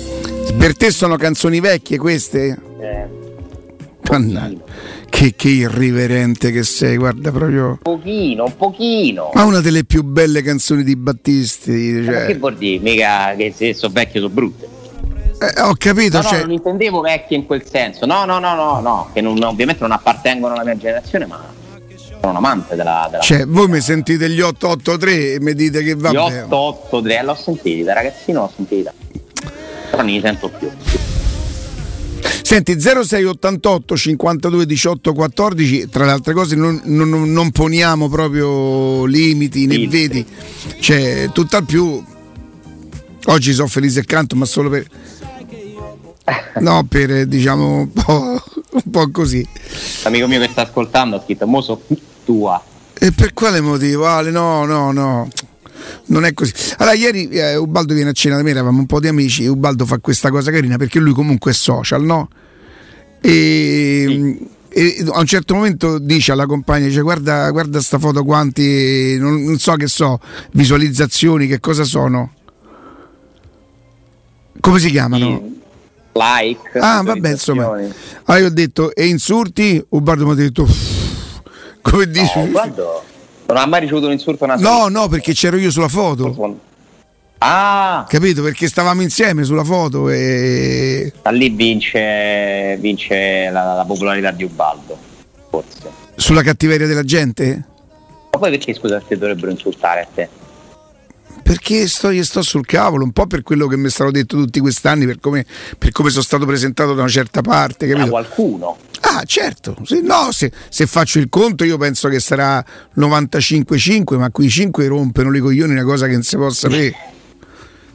Per te sono canzoni vecchie queste? Eh. Che, che, irriverente che sei, guarda proprio. Un pochino, un pochino. Ma una delle più belle canzoni di Battisti. Cioè... Ma che vuol dire? Mica che se sono vecchie sono brutte. Eh, ho capito. No, cioè... no, non intendevo vecchie in quel senso. No, no, no, no, no, che non, ovviamente non appartengono alla mia generazione, ma sono un amante della. della cioè, voi mi sentite gli 883 e mi dite che va bene. Gli 883, l'ho sentita, ragazzino l'ho sentita. Però non li sento più. Senti 0688 52 18 14, tra le altre cose non, non, non poniamo proprio limiti né vedi, cioè tutt'al più oggi sono felice e canto ma solo per no per diciamo un po', un po', così. Amico mio che sta ascoltando ha scritto mo so tua e per quale motivo? Ale no no no. Non è così. Allora ieri eh, Ubaldo viene a cena da me eravamo un po' di amici Ubaldo fa questa cosa carina perché lui comunque è social no? E, sì. e a un certo momento dice alla compagna dice guarda guarda sta foto quanti non, non so che so visualizzazioni che cosa sono come si chiamano? Like. Ah, vabbè, insomma. Allora io ho detto, e insulti? Ubaldo mi ha detto, come dici? No, Ubaldo non ha mai ricevuto un insulto No, no, perché c'ero io sulla foto. Ah! Capito? Perché stavamo insieme sulla foto e... Da lì vince, vince la, la popolarità di Ubaldo, forse. Sulla cattiveria della gente? Ma poi perché scusa ti dovrebbero insultare a te? Perché sto, io sto sul cavolo, un po' per quello che mi è stato detto tutti quest'anni, per come, per come sono stato presentato da una certa parte, capito? Da qualcuno. Ah, certo, se, no, se, se, faccio il conto io penso che sarà 95-5, ma qui 5 rompono i coglioni, una cosa che non si può sapere.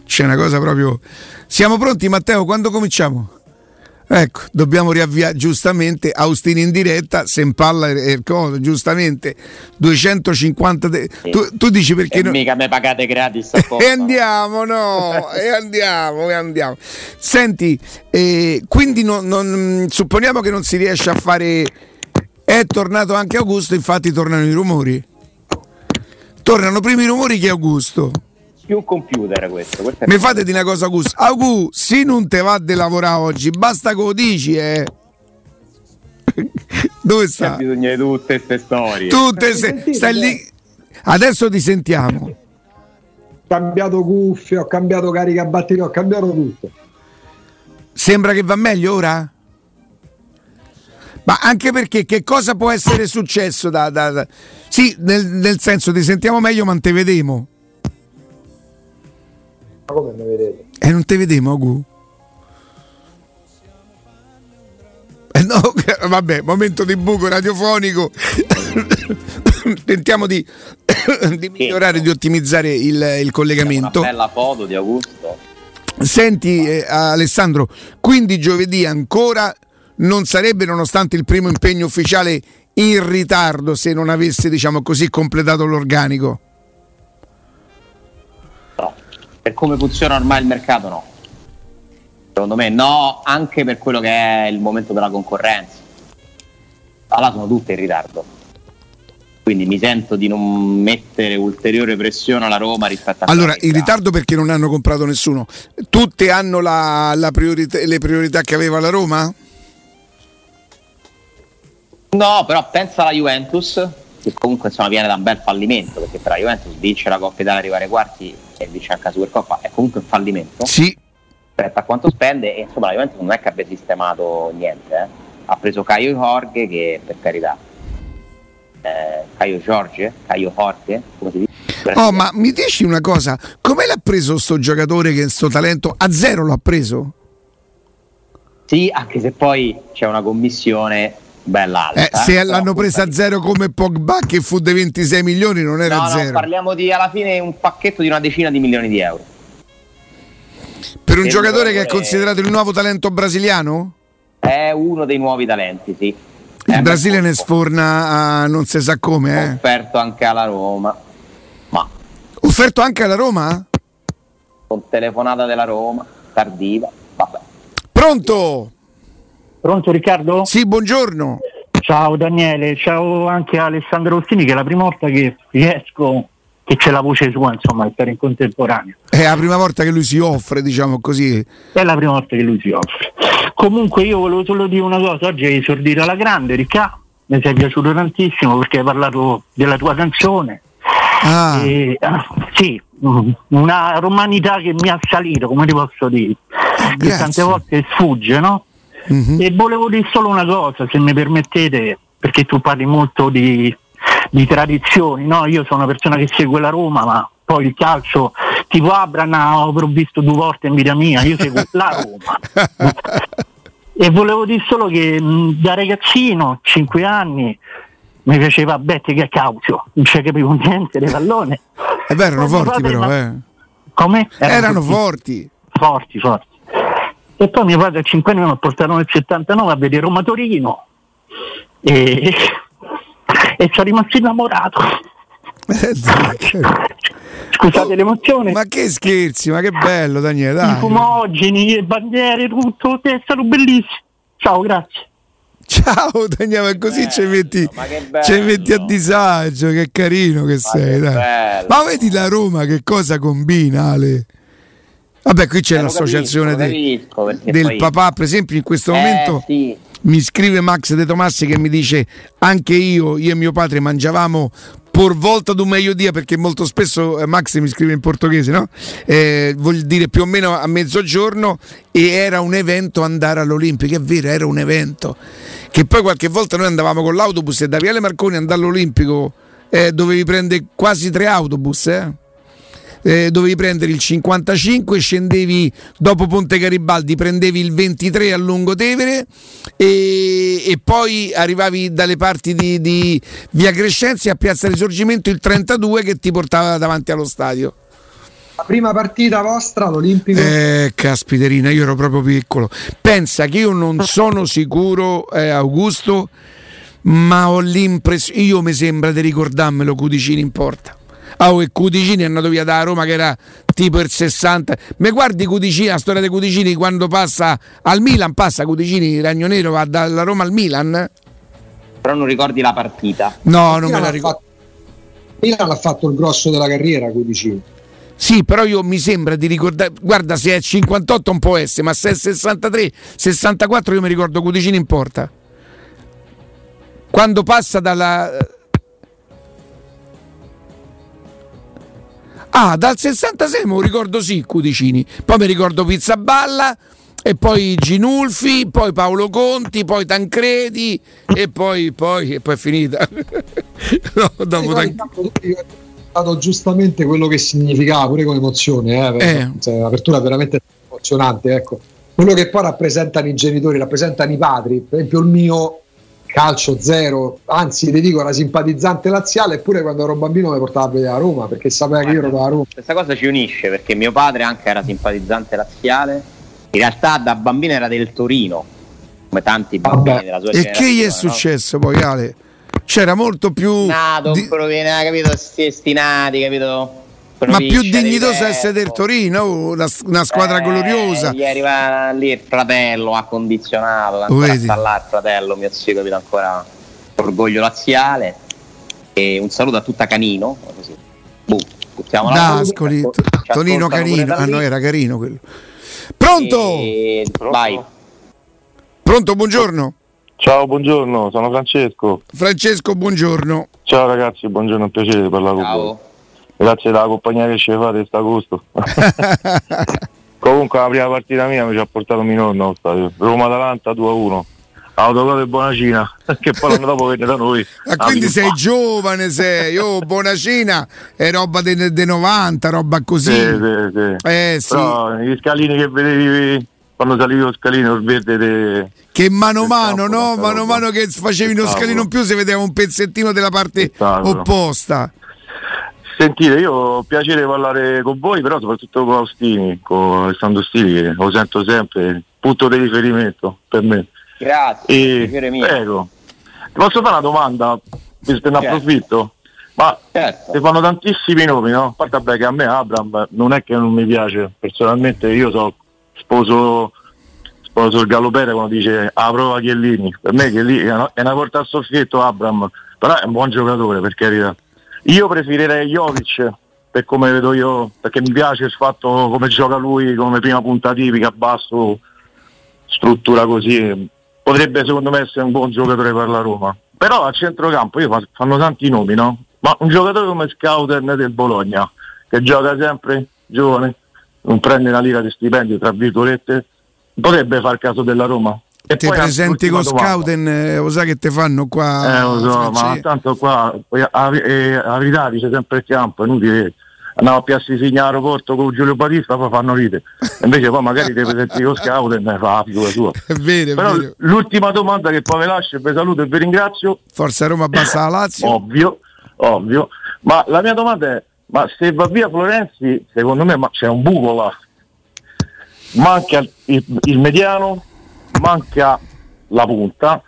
C'è una cosa proprio... Siamo pronti Matteo, quando cominciamo? Ecco, dobbiamo riavviare giustamente Austini in diretta, se impalla il coso, giustamente 250 de- sì. tu, tu, dici perché non mica me pagate gratis e andiamo, no, e andiamo, e andiamo. Senti, eh, quindi non, non, supponiamo che non si riesce a fare è tornato anche Augusto, infatti tornano i rumori. Tornano prima i rumori che Augusto più un computer questo. questo Mi fate di una cosa, Augusto. Augusto, se non te va di lavorare oggi, basta che lo dici, eh. Dove sta? C'è bisogno di tutte queste storie. Tutte se, stai lì. Adesso ti sentiamo. Ho cambiato cuffie, ho cambiato carica batteria, ho cambiato tutto. Sembra che va meglio ora? Ma anche perché che cosa può essere successo da... da, da... Sì, nel, nel, senso ti sentiamo meglio ma non te vedemo. Ma come mi vedete? E eh, non ti vediamo, Agu? Eh no, vabbè, momento di buco radiofonico. Tentiamo di, di migliorare, di ottimizzare il, il collegamento. Una bella foto di Augusto. Senti eh, Alessandro, quindi giovedì ancora non sarebbe, nonostante il primo impegno ufficiale, in ritardo se non avesse, diciamo così, completato l'organico? Per come funziona ormai il mercato no. Secondo me no, anche per quello che è il momento della concorrenza. Allora sono tutte in ritardo. Quindi mi sento di non mettere ulteriore pressione alla Roma rispetto a... Allora, in ritardo perché non hanno comprato nessuno. Tutte hanno la, la priorità, le priorità che aveva la Roma? No, però pensa alla Juventus, che comunque insomma, viene da un bel fallimento, perché per la Juventus vince la Coppa Italia arrivare ai quarti e vince anche la Supercoppa è comunque un fallimento sì. rispetto a quanto spende e insomma la Juventus non è che abbia sistemato niente eh. ha preso Caio Jorge che per carità eh, Caio Jorge Caio Jorge come si dice Oh, ma mi dici una cosa, come l'ha preso sto giocatore che sto talento a zero l'ha preso? Sì, anche se poi c'è una commissione bella alta. Eh, se eh, l'hanno presa a zero come Pogba che fu dei 26 milioni non era no, zero. No, parliamo di alla fine un pacchetto di una decina di milioni di euro. Per un e giocatore che è considerato il nuovo talento brasiliano? È uno dei nuovi talenti, sì. Il è Brasile ne sforna a non si sa come. Eh. Offerto anche alla Roma. Ma. Offerto anche alla Roma? Con telefonata della Roma, tardiva. Vabbè. Pronto? Pronto Riccardo? Sì, buongiorno. Ciao Daniele, ciao anche a Alessandro Ostini che è la prima volta che riesco che c'è la voce sua, insomma, per in contemporanea. È la prima volta che lui si offre, diciamo così. È la prima volta che lui si offre. Comunque io volevo solo dire una cosa, oggi hai esordito alla grande, Riccardo, mi sei piaciuto tantissimo perché hai parlato della tua canzone. Ah. E, ah, sì, una romanità che mi ha salito, come ti posso dire. Che tante volte sfugge, no? Mm-hmm. E volevo dire solo una cosa, se mi permettete, perché tu parli molto di, di tradizioni, no? Io sono una persona che segue la Roma, ma poi il calcio, tipo Abran, avrò visto due volte in vita mia, io seguo la Roma. e volevo dire solo che mh, da ragazzino, 5 anni, mi piaceva Betty che Causio, non c'è capivo niente dei pallone. E beh, erano forti però, eh. Come? Erano, erano forti. Forti, forti. E poi mio padre a 5 anni mi ha portato nel 79 a vedere Roma Torino e, e sono rimasto innamorato. Eh, Scusate l'emozione. Ma che scherzi, ma che bello Daniele. Dai. I fumogeni, bandiere, tutto, è stato bellissimo. Ciao, grazie. Ciao Daniele, così bello, ci, metti, ci metti a disagio, che carino che ma sei. Che ma vedi la Roma che cosa combina Ale? Vabbè, qui c'è eh, l'associazione capisco, capisco, del poi... papà, per esempio, in questo eh, momento sì. mi scrive Max De Tomassi che mi dice anche io, io e mio padre mangiavamo por volta do meglio dia, perché molto spesso eh, Max mi scrive in portoghese, no? Eh, vuol dire più o meno a mezzogiorno e era un evento andare all'Olimpico, è vero, era un evento. Che poi qualche volta noi andavamo con l'autobus e da Viale Marconi andare all'Olimpico eh, dovevi prendere quasi tre autobus, eh? Eh, dovevi prendere il 55, scendevi dopo Ponte Garibaldi, prendevi il 23 a Lungotevere e, e poi arrivavi dalle parti di, di Via Crescenzi a Piazza Risorgimento il 32 che ti portava davanti allo stadio. La prima partita vostra all'Olimpico? Eh, caspiterina, io ero proprio piccolo. Pensa che io non sono sicuro, eh, Augusto, ma ho l'impressione, io mi sembra di ricordarmelo Cudicini in porta. Ah, oh, e Cudicini è andato via da Roma che era tipo il 60. Mi guardi Cudicini, la storia dei Cudicini quando passa al Milan, passa Cudicini, Ragno Nero va dalla Roma al Milan? Però non ricordi la partita. No, non me la ricordo. Milan ha fatto il grosso della carriera Cudicini. Sì, però io mi sembra di ricordare, guarda se è 58 non può essere, ma se è 63, 64 io mi ricordo Cudicini in porta. Quando passa dalla Ah, dal 66 me lo ricordo sì, Cudicini. Poi mi ricordo Pizzaballa e poi Ginulfi, poi Paolo Conti, poi Tancredi e poi, poi, e poi è finita. no, dopo Tancredi giustamente quello che significava pure con emozione, eh, eh. Cioè, l'apertura è veramente emozionante, ecco. Quello che poi rappresentano i genitori, rappresentano i padri, per esempio il mio calcio zero, anzi ti dico la simpatizzante laziale, eppure quando ero bambino mi portava a vedere a Roma perché sapeva Guarda, che io ero da Roma. Questa cosa ci unisce perché mio padre anche era simpatizzante laziale, in realtà da bambino era del Torino, come tanti bambini Vabbè. della sua E che gli è successo poi Ale? C'era molto più... Nato, di... proviene, capito, destinati, capito? Ma più dignitosa essere del Torino, una, una squadra eh, gloriosa. Gli arriva lì il fratello accondizionato, ancora sta là il fratello, mio zio, capito ancora orgoglio laziale. E un saluto a tutta Canino. Così. Boh, Dascoli, to- Tonino Canino, ah no, era Carino quello. Pronto? E... Vai. Pronto, buongiorno. Ciao, buongiorno, sono Francesco. Francesco, buongiorno. Ciao ragazzi, buongiorno, un piacere parlare Ciao. con voi. Grazie alla compagnia che ci fate sta gusto. Comunque la prima partita mia mi ci ha portato mio nonno. Roma-Atalanta 2-1. Autogol e buona cina, che poi l'anno dopo venne da noi. Ma ah, quindi sei giovane, sei, oh, buona cina è roba dei de 90, roba così. Sì, sì, sì. Eh, sì. Però gli scalini che vedevi quando salivi lo scalino il verde de... che mano a mano no? mano a mano che facevi lo scalino in più si vedeva un pezzettino della parte opposta Sentite, io ho piacere parlare con voi, però soprattutto con Austini, con Alessandro Stili, che lo sento sempre, punto di riferimento per me. Grazie, e, prego. Ti posso fare una domanda, visto ne certo. approfitto? Ma certo. si fanno tantissimi nomi, no? A parte beh, che a me Abram non è che non mi piace, personalmente io so sposo, sposo il Gallopere quando dice a prova Chiellini, per me Chiellini è una, è una porta a soffietto Abram, però è un buon giocatore per carità io preferirei Jovic per come vedo io, perché mi piace il fatto come gioca lui come prima punta tipica, basso, struttura così. Potrebbe secondo me essere un buon giocatore per la Roma. Però a centrocampo io fanno tanti nomi, no? Ma un giocatore come Scouter del Bologna, che gioca sempre giovane, non prende una lira di stipendio, tra virgolette, potrebbe far caso della Roma. E ti presenti con Scouten, eh, lo sai che ti fanno qua? Eh, lo so, ma tanto qua a, verità dice sempre il campo, è inutile. Andiamo a Piazza Signa aeroporto con Giulio Battista, poi fanno ride. Invece poi magari ti presenti con Scouten e fa la figura sua. È vero, Però è vero. l'ultima domanda che poi vi lascio, vi saluto e vi ringrazio. Forza Roma basta la Lazio. Ovvio, ovvio. Ma la mia domanda è, ma se va via Florenzi, secondo me c'è un buco là. Manca il, il mediano, manca la punta,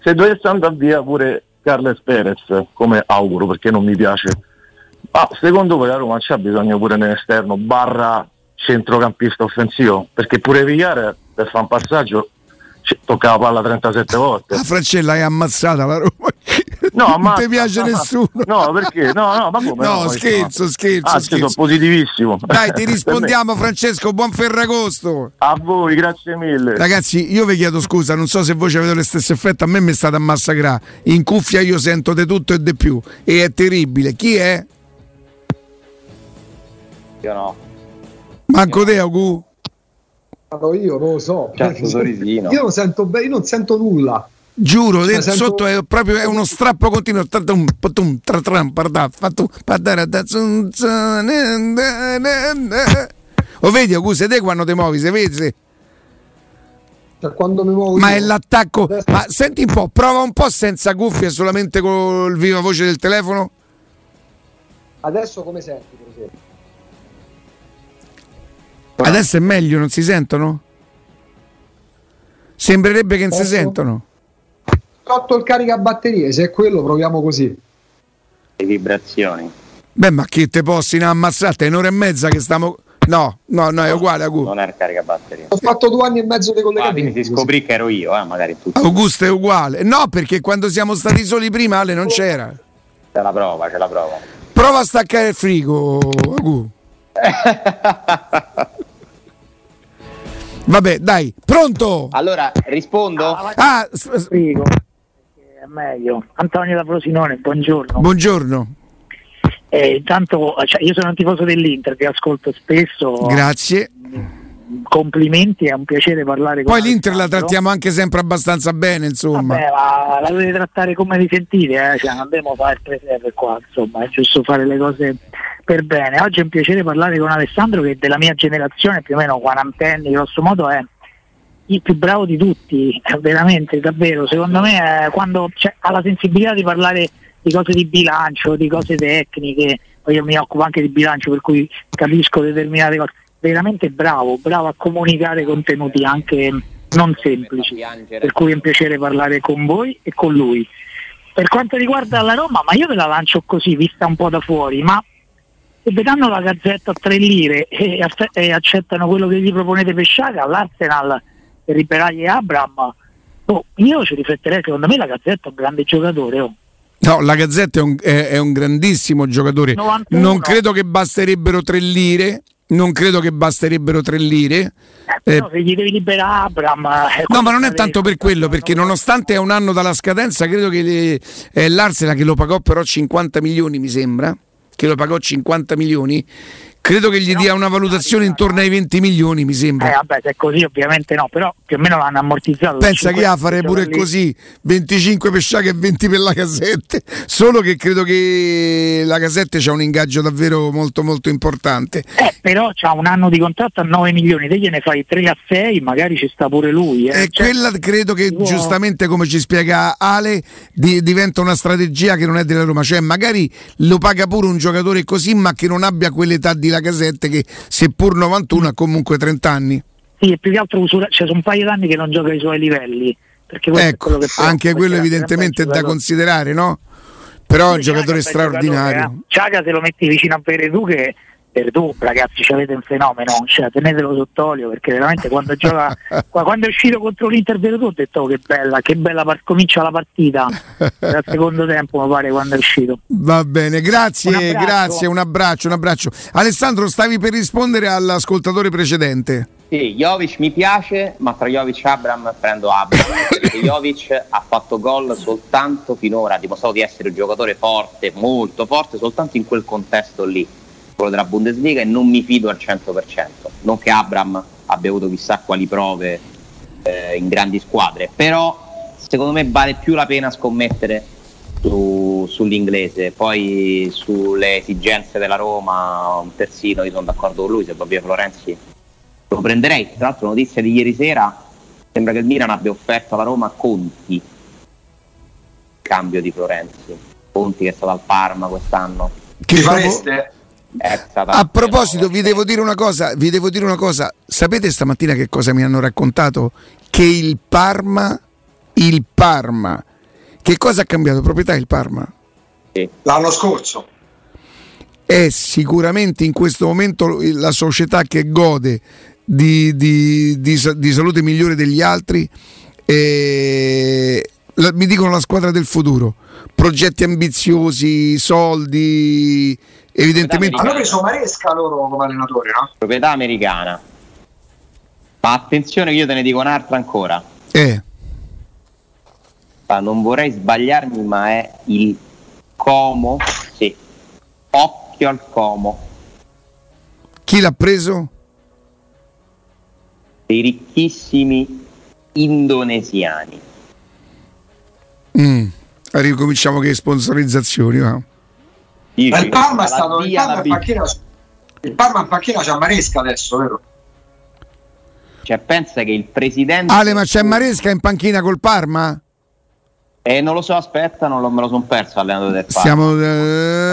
se dovesse andare via pure Carles Perez, come auguro perché non mi piace, ma secondo voi la Roma c'ha bisogno pure nell'esterno barra centrocampista offensivo? Perché pure Vigliare per fare un passaggio tocca la palla 37 volte. La Francella è ammazzata la Roma. No, non ti piace nessuno. No, perché? No, no, ma come? No, no scherzo, no. scherzo. Ah, scherzo. sono positivissimo. Dai, ti rispondiamo, Francesco. Buon Ferragosto. A voi, grazie mille. Ragazzi, io vi chiedo scusa, non so se voi avete lo stesso effetto. A me mi è stata a massacrare. In cuffia io sento di tutto e di più. E è terribile. Chi è? Io no. Manco te, Agu? Io non lo so. Certo, sorrisino. Io non sento, io non sento nulla. Giuro, sento... sotto è proprio è uno strappo continuo. O vedi, Agu, se te quando ti muovi, se vedi. Cioè, quando mi muovo ma io... è l'attacco. Adesso... Ma senti un po', prova un po' senza cuffie, solamente con il viva voce del telefono. Adesso come senti, per esempio? Adesso è meglio, non si sentono? Sembrerebbe che non si sentono. Tolto il caricabatterie, se è quello proviamo così. Le vibrazioni. Beh, ma che te possi ammazzate? È un'ora e mezza che stiamo. No, no, no, è uguale a Non è il caricabatterie. Ho fatto due anni e mezzo di collegamento. Ah, quindi si scoprì che ero io, eh, magari tu. Augusto è uguale. No, perché quando siamo stati soli prima Ale non c'era. C'è la prova, c'è la prova. Prova a staccare il frigo, Agu. Vabbè, dai, pronto? Allora, rispondo? Ah, frigo. È meglio. Antonio da Frosinone, buongiorno. Buongiorno. Eh, intanto, cioè, io sono un tifoso dell'Inter, vi ascolto spesso. Grazie. Complimenti, è un piacere parlare con Poi l'Inter la trattiamo anche sempre abbastanza bene, insomma. Vabbè, ma la dovete trattare come vi sentite, eh? cioè, non dobbiamo fare il preserve qua, insomma, è giusto fare le cose per bene. Oggi è un piacere parlare con Alessandro che è della mia generazione, più o meno quarantenni, grosso modo è il più bravo di tutti, veramente, davvero. Secondo me quando cioè, ha la sensibilità di parlare di cose di bilancio, di cose tecniche, io mi occupo anche di bilancio per cui capisco determinate cose, veramente bravo, bravo a comunicare contenuti anche non semplici, per cui è un piacere parlare con voi e con lui. Per quanto riguarda la Roma, ma io ve la lancio così, vista un po' da fuori, ma se vedranno la gazzetta a tre lire e, e accettano quello che gli proponete per Sciaga, l'Arsenal per Riberagli e Abram, oh, io ci rifletterei, secondo me la gazzetta è un grande giocatore. Oh. No, la Gazzetta è un, è, è un grandissimo giocatore. 91. Non credo che basterebbero tre lire. Non credo che basterebbero tre lire. Eh, eh, se gli devi liberare Abram. Eh, no, ma non è tanto per quello, perché nonostante è un anno dalla scadenza, credo che le, è l'Arsenal che lo pagò però 50 milioni, mi sembra che lo pagò 50 milioni, credo che gli dia una valutazione intorno ai 20 milioni, mi sembra. Eh, vabbè, se è così ovviamente no, però più o meno l'hanno ammortizzato. Pensa che a fare pure lì. così, 25 per Sciaga e 20 per la casette, solo che credo che la casette c'ha un ingaggio davvero molto molto importante. Eh, però c'ha un anno di contratto a 9 milioni, te gliene fai 3 a 6, magari ci sta pure lui. Eh. E cioè, quella credo che può... giustamente come ci spiega Ale di, diventa una strategia che non è della Roma, cioè magari lo paga pure un giocatore così ma che non abbia quell'età di la casette che seppur 91 ha comunque 30 anni. Sì, e più che altro usura, cioè, sono un paio d'anni che non gioca ai suoi livelli. ecco, anche quello evidentemente è da considerare, no? Però è un giocatore straordinario. Ciaga se lo metti vicino a Veredù che Verdù, ragazzi, ci avete un fenomeno, cioè, tenetelo sott'olio perché veramente quando gioca quando è uscito contro l'Inter Verdù ho detto oh, che bella, che bella par- comincia la partita dal secondo tempo mi pare quando è uscito. Va bene, grazie, un grazie, un abbraccio, un abbraccio. Alessandro, stavi per rispondere all'ascoltatore precedente. Sì, Jovic mi piace, ma tra Jovic e Abram prendo Abram. perché Jovic ha fatto gol soltanto finora, ha dimostrato di essere un giocatore forte, molto forte, soltanto in quel contesto lì quello della Bundesliga e non mi fido al 100%. Non che Abram abbia avuto chissà quali prove eh, in grandi squadre, però secondo me vale più la pena scommettere su, sull'inglese. Poi sulle esigenze della Roma, un terzino, io sono d'accordo con lui, se va via Florenzi lo prenderei. Tra l'altro notizia di ieri sera, sembra che il Milan abbia offerto alla Roma Conti, cambio di Florenzi. Conti che è stato al Parma quest'anno. Che fareste? A proposito, vi devo dire una cosa, vi devo dire una cosa. Sapete stamattina che cosa mi hanno raccontato? Che il Parma, il Parma, che cosa ha cambiato proprietà il Parma? Sì. L'anno scorso. È sicuramente in questo momento la società che gode di, di, di, di salute migliore degli altri. E la, mi dicono la squadra del futuro, progetti ambiziosi, soldi, evidentemente... Hanno preso Maresca loro come allenatore, no? Proprietà americana. Ma attenzione che io te ne dico un'altra ancora. Eh. Ma non vorrei sbagliarmi, ma è il Como. Sì. Occhio al Como. Chi l'ha preso? Dei ricchissimi indonesiani. Mm. Ricominciamo che sponsorizzazioni. Va. il Parma è stato il Parma, in panchina, il Parma in panchina c'ha Maresca adesso, vero? Cioè, pensa che il presidente. Ale, ma c'è Maresca in panchina col Parma? Eh, non lo so, aspetta, non lo, me lo sono perso allenatore del Parma. Siamo. Eh...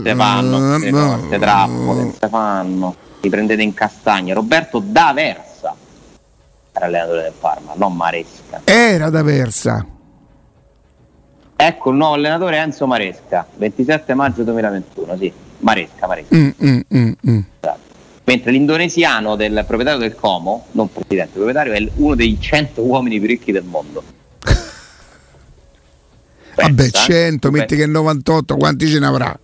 Stefano, Stefano, te trappole, Stefano, ti prendete in castagna. Roberto D'Aversa era allenatore del Parma, non Maresca. Era D'Aversa. Ecco il nuovo allenatore Enzo Maresca, 27 maggio 2021, sì, Maresca, Maresca. Mm, mm, mm, mm. Esatto mentre l'indonesiano del proprietario del Como, non presidente, proprietario, è uno dei 100 uomini più ricchi del mondo. Pensa, Vabbè, 100, metti che 98, quanti ce ne avrà?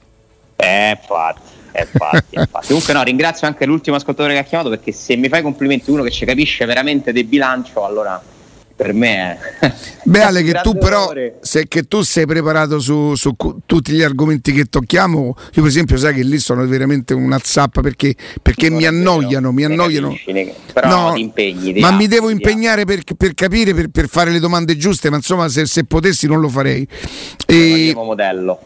Eh, infatti, eh, infatti, infatti. Comunque no, ringrazio anche l'ultimo ascoltatore che ha chiamato perché se mi fai complimenti uno che ci capisce veramente del bilancio, allora per me è... Beh Ale che tu però se che tu sei preparato su, su, tutti gli argomenti che tocchiamo io per esempio sai che lì sono veramente una zappa perché, perché mi annoiano mi annoiano. capisci, però no, impegni, ma mi devo impegnare per, per capire per, per, fare le domande giuste ma insomma se, se potessi non lo farei. E... modello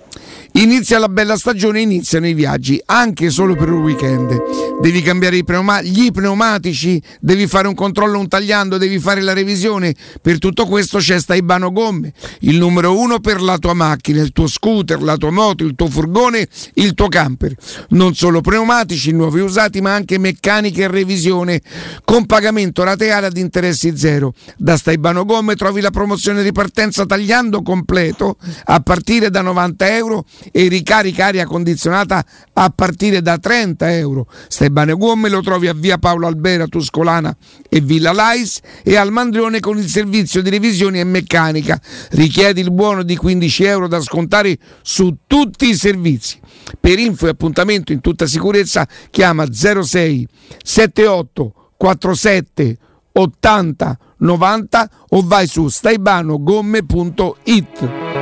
Inizia la bella stagione, iniziano i viaggi, anche solo per un weekend. Devi cambiare pneuma- gli pneumatici, devi fare un controllo un tagliando, devi fare la revisione. Per tutto questo c'è Staibano Gomme, il numero uno per la tua macchina, il tuo scooter, la tua moto, il tuo furgone, il tuo camper. Non solo pneumatici, nuovi usati, ma anche meccanica e revisione, con pagamento rateale ad interessi zero. Da Staibano Gomme trovi la promozione di partenza tagliando completo a partire da 90 euro e ricarica aria condizionata a partire da 30 euro. Stebane Gomme lo trovi a via Paolo Albera, Tuscolana e Villa Lais e al Mandrione con il servizio di revisione e meccanica. Richiedi il buono di 15 euro da scontare su tutti i servizi. Per info e appuntamento in tutta sicurezza chiama 06 78 47 80 90 o vai su staibanogomme.it.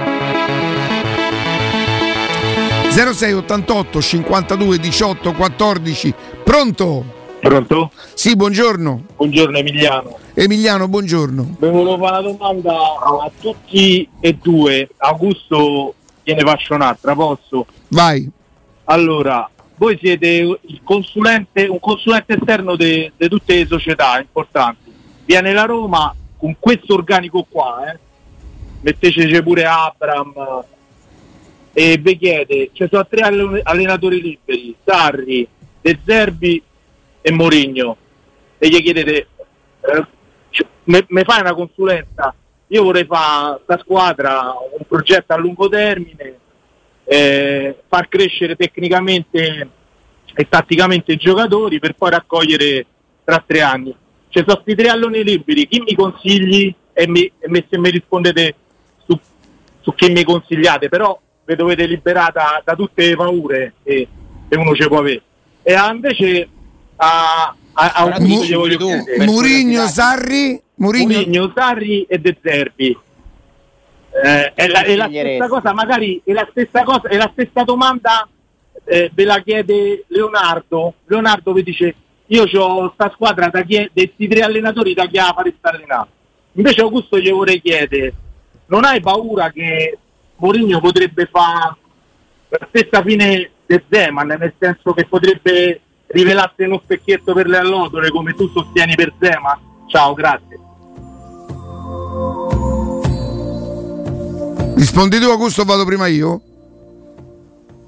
06 88 52 18 14 pronto? Pronto? Sì, buongiorno. Buongiorno Emiliano. Emiliano, buongiorno. Vi volevo fare una domanda a tutti e due. Augusto gliene faccio un'altra, posso? Vai. Allora, voi siete il consulente, un consulente esterno di tutte le società importanti. Viene la Roma con questo organico qua, eh? Metteteci pure Abram, e vi chiede, ci sono tre allenatori liberi, Sarri, De Zerbi e Morigno, e gli chiedete, eh, mi fai una consulenza? Io vorrei fare questa squadra, un progetto a lungo termine, eh, far crescere tecnicamente e tatticamente i giocatori per poi raccogliere tra tre anni. Ci sono questi tre alloni liberi, chi mi consigli e, mi, e se mi rispondete su, su chi mi consigliate, però vi dovete liberare da, da, tutte le paure che, che uno ci può avere. E invece a, a, a un punto gli voglio chiedere. Murigno, Sarri, Murigno. Murigno, Sarri e De Zerbi. Eh, è, la, è la stessa cosa, magari è la stessa cosa, è la stessa domanda eh, ve la chiede Leonardo. Leonardo vi dice io ho questa squadra da chied- questi tre allenatori da chi la fareste allenare. Invece Augusto gli vorrei chiedere, non hai paura che Mourinho potrebbe fare la stessa fine del Zeman, nel senso che potrebbe rivelarsi uno specchietto per le allodole come tu sostieni per Zeman. Ciao, grazie. Rispondi tu Augusto o vado prima io?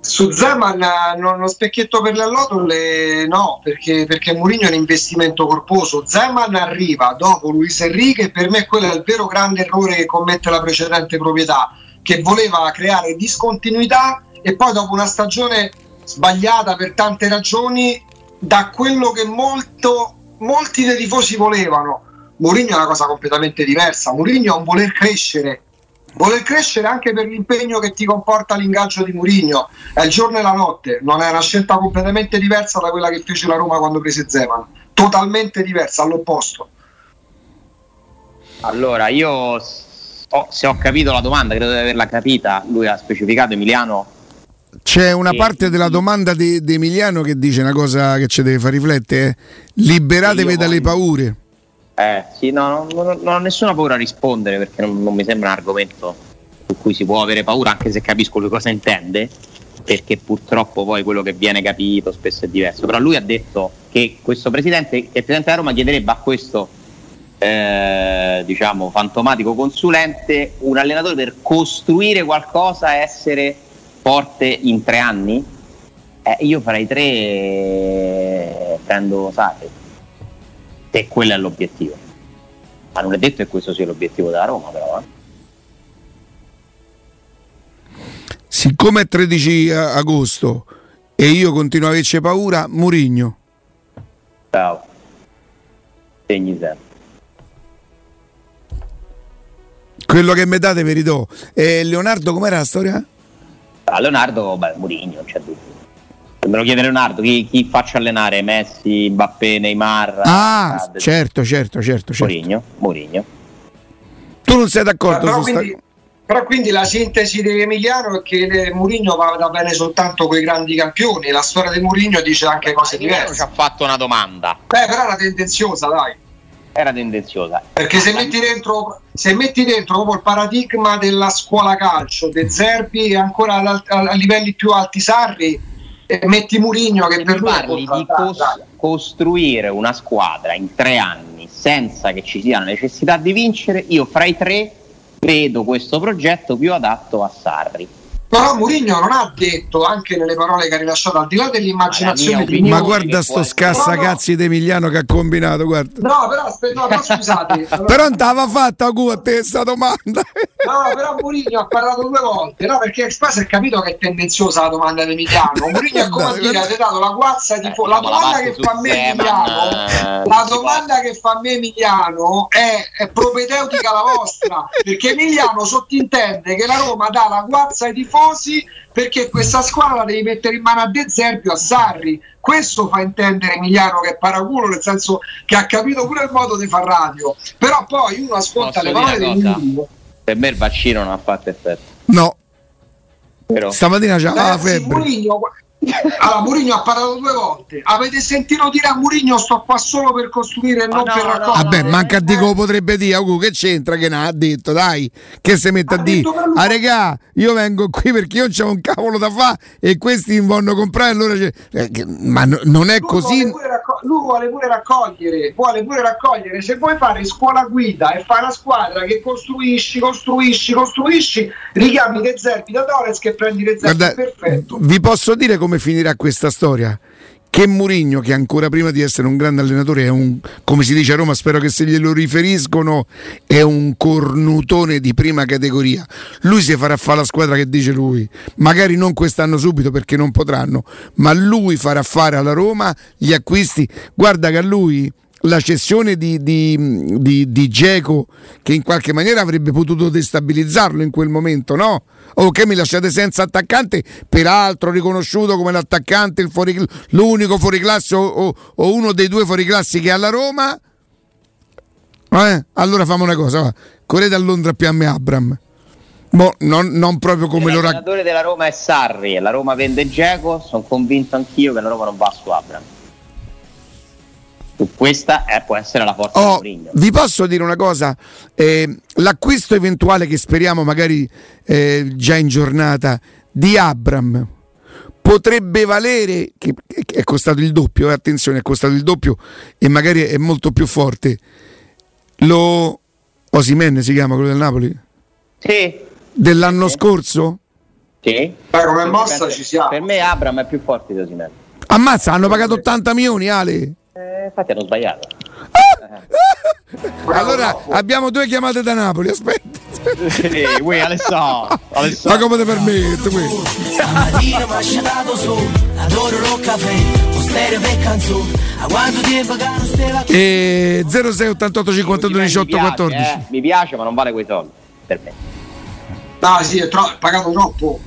Su Zeman uno specchietto per le allodole no, perché, perché Mourinho è un investimento corposo. Zeman arriva dopo Luis Enrique e per me quello è il vero grande errore che commette la precedente proprietà che voleva creare discontinuità e poi dopo una stagione sbagliata per tante ragioni da quello che molto, molti dei tifosi volevano Mourinho è una cosa completamente diversa. Mourinho è un voler crescere, voler crescere anche per l'impegno che ti comporta l'ingaggio di Mourinho. È il giorno e la notte, non è una scelta completamente diversa da quella che fece la Roma quando prese Zeman, totalmente diversa, all'opposto. Allora, io ho, se ho capito la domanda, credo di averla capita, lui ha specificato Emiliano. C'è una e... parte della domanda di, di, Emiliano che dice una cosa che ci deve far riflettere, eh? liberatevi dalle paure. Eh, sì, no, non, non, ho nessuna paura a rispondere perché non, non, mi sembra un argomento su cui si può avere paura, anche se capisco lui cosa intende, perché purtroppo poi quello che viene capito spesso è diverso. Però lui ha detto che questo presidente, che il presidente della Roma chiederebbe a questo eh, diciamo fantomatico consulente un allenatore per costruire qualcosa, essere forte in tre anni? Eh, io farei tre, prendo Sarri se quello è l'obiettivo. Ma non è detto che questo sia l'obiettivo della Roma, però. Eh. Siccome è 13 agosto e io continuo a averci paura, Murigno. Ciao. Segni sempre. Quello che mi date vi ridò. E Leonardo, com'era la storia? Ah, Leonardo, beh, Murigno, c'è dubbio. Me lo chiede Leonardo, chi, chi faccia allenare? Messi, Mbappé, Neymar? Ah, Cade. certo, certo, certo. certo. Mourinho, Mourinho. Tu non sei d'accordo però, quindi, sta... però quindi la sintesi di Emiliano è che Mourinho va bene soltanto con i grandi campioni, la storia di Mourinho dice anche cose diverse. ci ha fatto una domanda. Beh, però era tendenziosa, dai. Era tendenziosa. Perché se metti dentro, se metti dentro proprio il paradigma della scuola calcio, De Zerbi e ancora a, a livelli più alti Sarri, metti Murigno che per parli di cos- costruire una squadra in tre anni senza che ci sia la necessità di vincere, io fra i tre vedo questo progetto più adatto a Sarri. Però Mourinho non ha detto, anche nelle parole che ha rilasciato, al di là dell'immaginazione di Ma guarda sto scassacazzi no, no. di Emiliano che ha combinato, guarda. No, però aspetta, no, però scusate. però andava fatta a te questa domanda. no, però Mourinho ha parlato due volte, no, perché si è capito che è tendenziosa la domanda di Emiliano. Mourinho è come dire, ha dato la guazza di eh, la domanda che fa a me Emiliano, eh, la domanda che fa a me Emiliano è, è propedeutica alla vostra, perché Emiliano sottintende che la Roma dà la guazza ai tifosi tifosi perché questa squadra la devi mettere in mano a De Zerbi o a Sarri. Questo fa intendere Emiliano che è paraculo, nel senso che ha capito pure il modo di far radio. Però poi uno ascolta Posso le parole di Mourinho. Per me il vaccino non ha fatto effetto. No. Però. Stamattina c'era la febbre. Mourinho, allora, Mourinho ha parlato due volte. Avete sentito dire a Mourinho sto qua solo per costruire e non no, per raccogliere? No, Vabbè, manca a dire lo potrebbe dire. Augu, che c'entra che ne ha detto? Dai, che si mette ha a dire. Ah, regà, io vengo qui perché io ho un cavolo da fare e questi mi vogliono comprare. Allora eh, ma no, non è lui così. Vuole raccog- lui vuole pure raccogliere, vuole pure raccogliere. Se vuoi fare scuola guida e fare una squadra che costruisci, costruisci, costruisci, richiami De Zerbi da Torres che prendi De Zerbi. Guarda, perfetto. Vi posso dire come finirà questa storia? Che Murigno, che ancora prima di essere un grande allenatore, è un, come si dice a Roma, spero che se glielo riferiscono, è un cornutone di prima categoria. Lui si farà fare la squadra che dice lui, magari non quest'anno subito perché non potranno, ma lui farà fare alla Roma gli acquisti. Guarda che a lui la cessione di, di, di, di Geco che in qualche maniera avrebbe potuto destabilizzarlo in quel momento, no? O che mi lasciate senza attaccante, peraltro riconosciuto come l'attaccante, il fuori, l'unico fuoriclasse o, o, o, uno dei due fuoriclassi che ha la Roma. Eh? Allora facciamo una cosa, va. correte a Londra me Abram. Mo, non, non, proprio come lo racconta. L'allenatore della Roma è Sarri, la Roma vende Geco, sono convinto anch'io che la Roma non va su Abram questa eh, può essere la forza oh, di Mourinho. Vi posso dire una cosa? Eh, l'acquisto eventuale che speriamo magari eh, già in giornata di Abram potrebbe valere, che, che è costato il doppio, eh, attenzione, è costato il doppio e magari è molto più forte. Lo Osimen si chiama quello del Napoli? Sì. Dell'anno sì. scorso? Sì. Beh, come mossa ci siamo. Per me Abram è più forte di Osimen. Ammazza, hanno pagato 80 milioni, Ale. Eh, infatti hanno sbagliato. allora abbiamo due chiamate da Napoli, aspetta. Eh, uè, Alessandro, Ma come ti permette? Stamattina mi ha scetato su, adoro lo caffè, o stereo per canzone. E 06 88 52 18 14. Eh, mi piace, ma non vale quei soldi per me. No, sì, è tro- pagato troppo.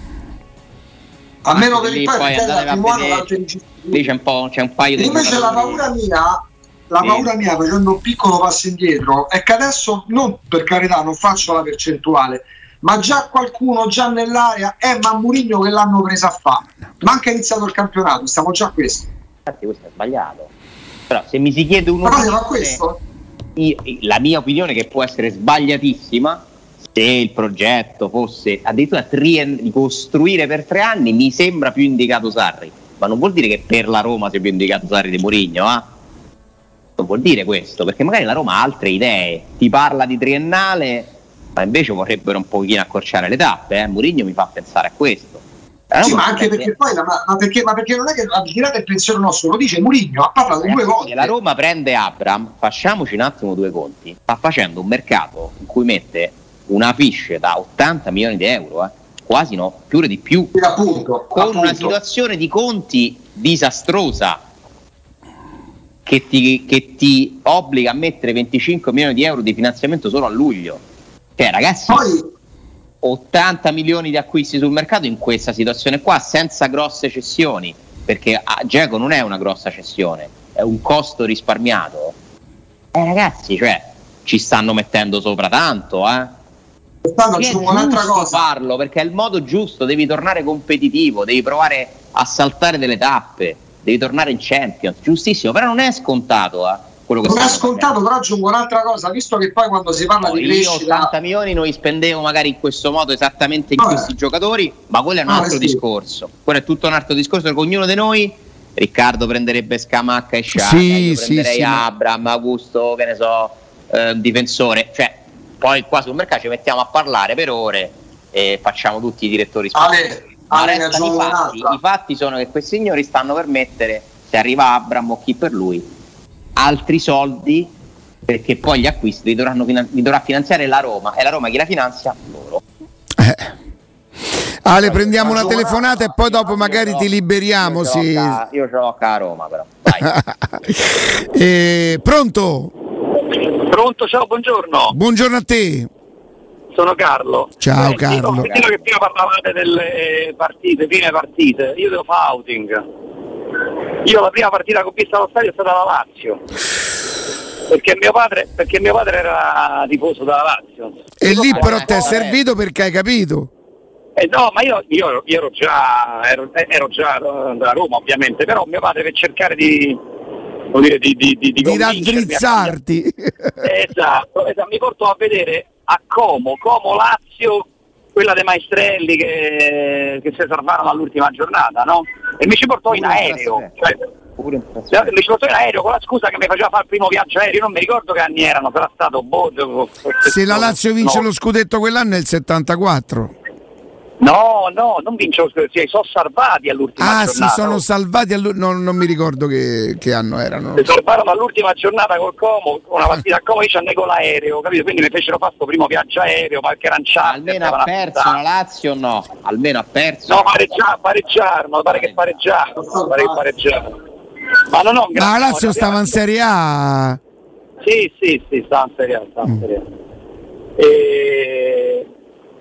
A meno che lì poi andate a vedere, lì c'è un po' c'è un paio di invece la paura mia la paura mia facendo un piccolo passo indietro è che adesso non per carità non faccio la percentuale ma già qualcuno già nell'area è eh, ma Murigno che l'hanno presa a fare ma anche iniziato il campionato stiamo già a questo. Infatti questo è sbagliato. Però se mi si chiede un la mia opinione che può essere sbagliatissima se il progetto fosse addirittura trien- di costruire per tre anni, mi sembra più indicato Sarri. Ma non vuol dire che per la Roma sia più indicato Sarri di Mourinho, eh? Non vuol dire questo, perché magari la Roma ha altre idee, ti parla di triennale, ma invece vorrebbero un pochino accorciare le tappe, eh? Mourinho mi fa pensare a questo. Sì, ma anche perché poi la, ma, perché, ma, perché, non è che al di là del pensiero nostro, lo dice Murigno, ha parlato Ragazzi, due volte. La Roma prende Abram, facciamoci un attimo due conti, sta facendo un mercato in cui mette una fish da 80 milioni di euro, eh, quasi no, più di più, appunto, con appunto. una situazione di conti disastrosa che ti, che ti, obbliga a mettere 25 milioni di euro di finanziamento solo a luglio. Cioè, ragazzi, Poi... 80 milioni di acquisti sul mercato in questa situazione qua, senza grosse cessioni, perché Geco non è una grossa cessione, è un costo risparmiato. Eh, ragazzi, cioè, ci stanno mettendo sopra tanto, eh Quest'anno aggiungo un'altra cosa. farlo perché è il modo giusto, devi tornare competitivo, devi provare a saltare delle tappe, devi tornare in Champions, giustissimo, però non è scontato. Eh, quello che non è scontato, però aggiungo un'altra cosa, visto che poi quando si parla no, di crescita... 80 milioni non li spendevo magari in questo modo esattamente in no, questi giocatori, ma quello è un altro sì. discorso. Quello è tutto un altro discorso che ognuno di noi Riccardo prenderebbe Scamacca e Sciacca, sì, io prenderei sì, Abram, Augusto, che ne so, eh, difensore, cioè poi qua sul mercato ci mettiamo a parlare per ore e facciamo tutti i direttori sportivi. Ma Ale, i, fatti, i fatti sono che questi signori stanno per mettere, se arriva Abram o chi per lui, altri soldi perché poi gli acquisti li, dovranno, li dovrà finanziare la Roma e la Roma chi la finanzia? Loro. Eh. Ale, prendiamo una telefonata e poi dopo magari ti liberiamo. Io ce l'ho a Roma, però. eh, pronto? Pronto, ciao, buongiorno. Buongiorno a te. Sono Carlo. Ciao eh, Carlo. Ho sentito che prima parlavate delle partite, prime partite. Io devo fare outing. Io la prima partita che ho visto allo stadio è stata la Lazio. Perché mio padre, perché mio padre era tifoso della Lazio. E lì però ti è servito perché hai capito? Eh no, ma io, io, io ero già, ero, ero già da Roma ovviamente, però mio padre per cercare di, dire, di, di, di, di, raddrizzarti. Esatto, esatto, mi portò a vedere a Como, Como Lazio, quella dei Maestrelli che, che si salvarono all'ultima giornata, no? E mi ci portò in aereo. Cioè, mi ci portò in aereo con la scusa che mi faceva fare il primo viaggio aereo, non mi ricordo che anni erano, sarà stato boh, Se la Lazio vince no. lo scudetto quell'anno è il 74. No, no, non vincono, si sono salvati all'ultima ah, giornata. Ah, si sono salvati, all'ultima, non, non, mi ricordo che, che, anno erano. Si salvarono all'ultima giornata col Como, una partita a Como, io ci andai con l'aereo, capito? Quindi mi fecero fare questo primo viaggio aereo, qualche aranciata. Almeno ha perso la Lazio o no? Almeno ha perso. No, pareggiarono, pareggiarono, pare che pareggiarono, pare che pareggiarono. Ma non ho un Ma la Lazio stava in Serie A? Sì, sì, sì, stava in Serie A, stava in Serie A. E,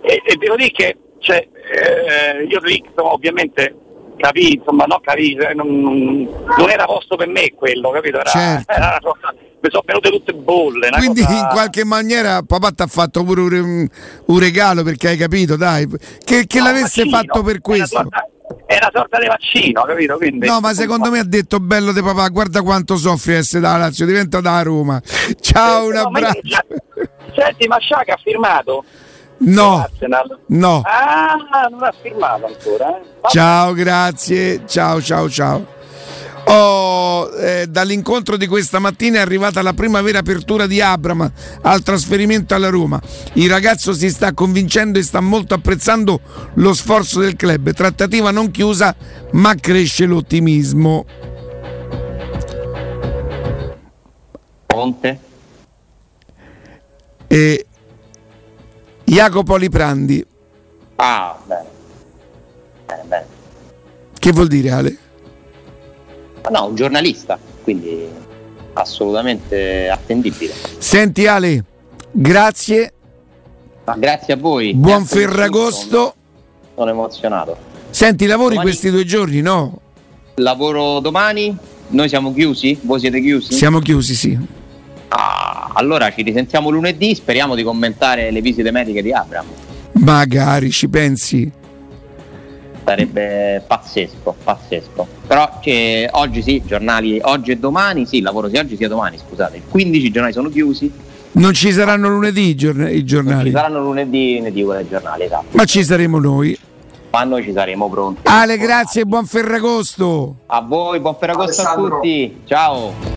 e, e devo dire che cioè, eh, io insomma, ovviamente capì, insomma, no, capì, cioè, non, non, era posto per me quello, capito? Era, certo. era una cosa, mi sono venute tutte bolle. Quindi cosa... in qualche maniera papà ti ha fatto pure un, un, regalo perché hai capito, dai, che, che no, l'avesse vaccino, fatto per questo. È una sorta di vaccino, capito? Quindi, no, ma secondo me ha detto bello di papà, guarda quanto soffri essere da Lazio, diventa da Roma. Ciao, eh, un abbraccio. Già... Senti, ma Sciaca ha firmato? No, no. Ah, non ha firmato ancora. Eh? Ciao, grazie. Ciao, ciao, ciao. Oh, eh, dall'incontro di questa mattina è arrivata la prima vera apertura di Abram al trasferimento alla Roma. Il ragazzo si sta convincendo e sta molto apprezzando lo sforzo del club. Trattativa non chiusa, ma cresce l'ottimismo. Ponte? E Jacopo Liprandi. Ah, bene. Bene, bene. Che vuol dire Ale? No, un giornalista, quindi assolutamente attendibile. Senti Ale, grazie. Ma grazie a voi. Buon Ferragosto. Sono emozionato. Senti, lavori domani... questi due giorni, no? Lavoro domani, noi siamo chiusi? Voi siete chiusi? Siamo chiusi, sì. Ah, allora ci risentiamo lunedì, speriamo di commentare le visite mediche di Abram. Magari, ci pensi? Sarebbe pazzesco, pazzesco. Però cioè, oggi sì, giornali, oggi e domani, sì, lavoro sia oggi sia domani, scusate. Il 15 giornali sono chiusi. Non ci saranno lunedì i giornali? Non ci saranno lunedì, lunedì i giornali, esatto. Ma ci saremo noi. Ma noi ci saremo pronti. Ale, grazie e buon Ferragosto. A voi, buon Ferragosto Alessandro. a tutti. Ciao.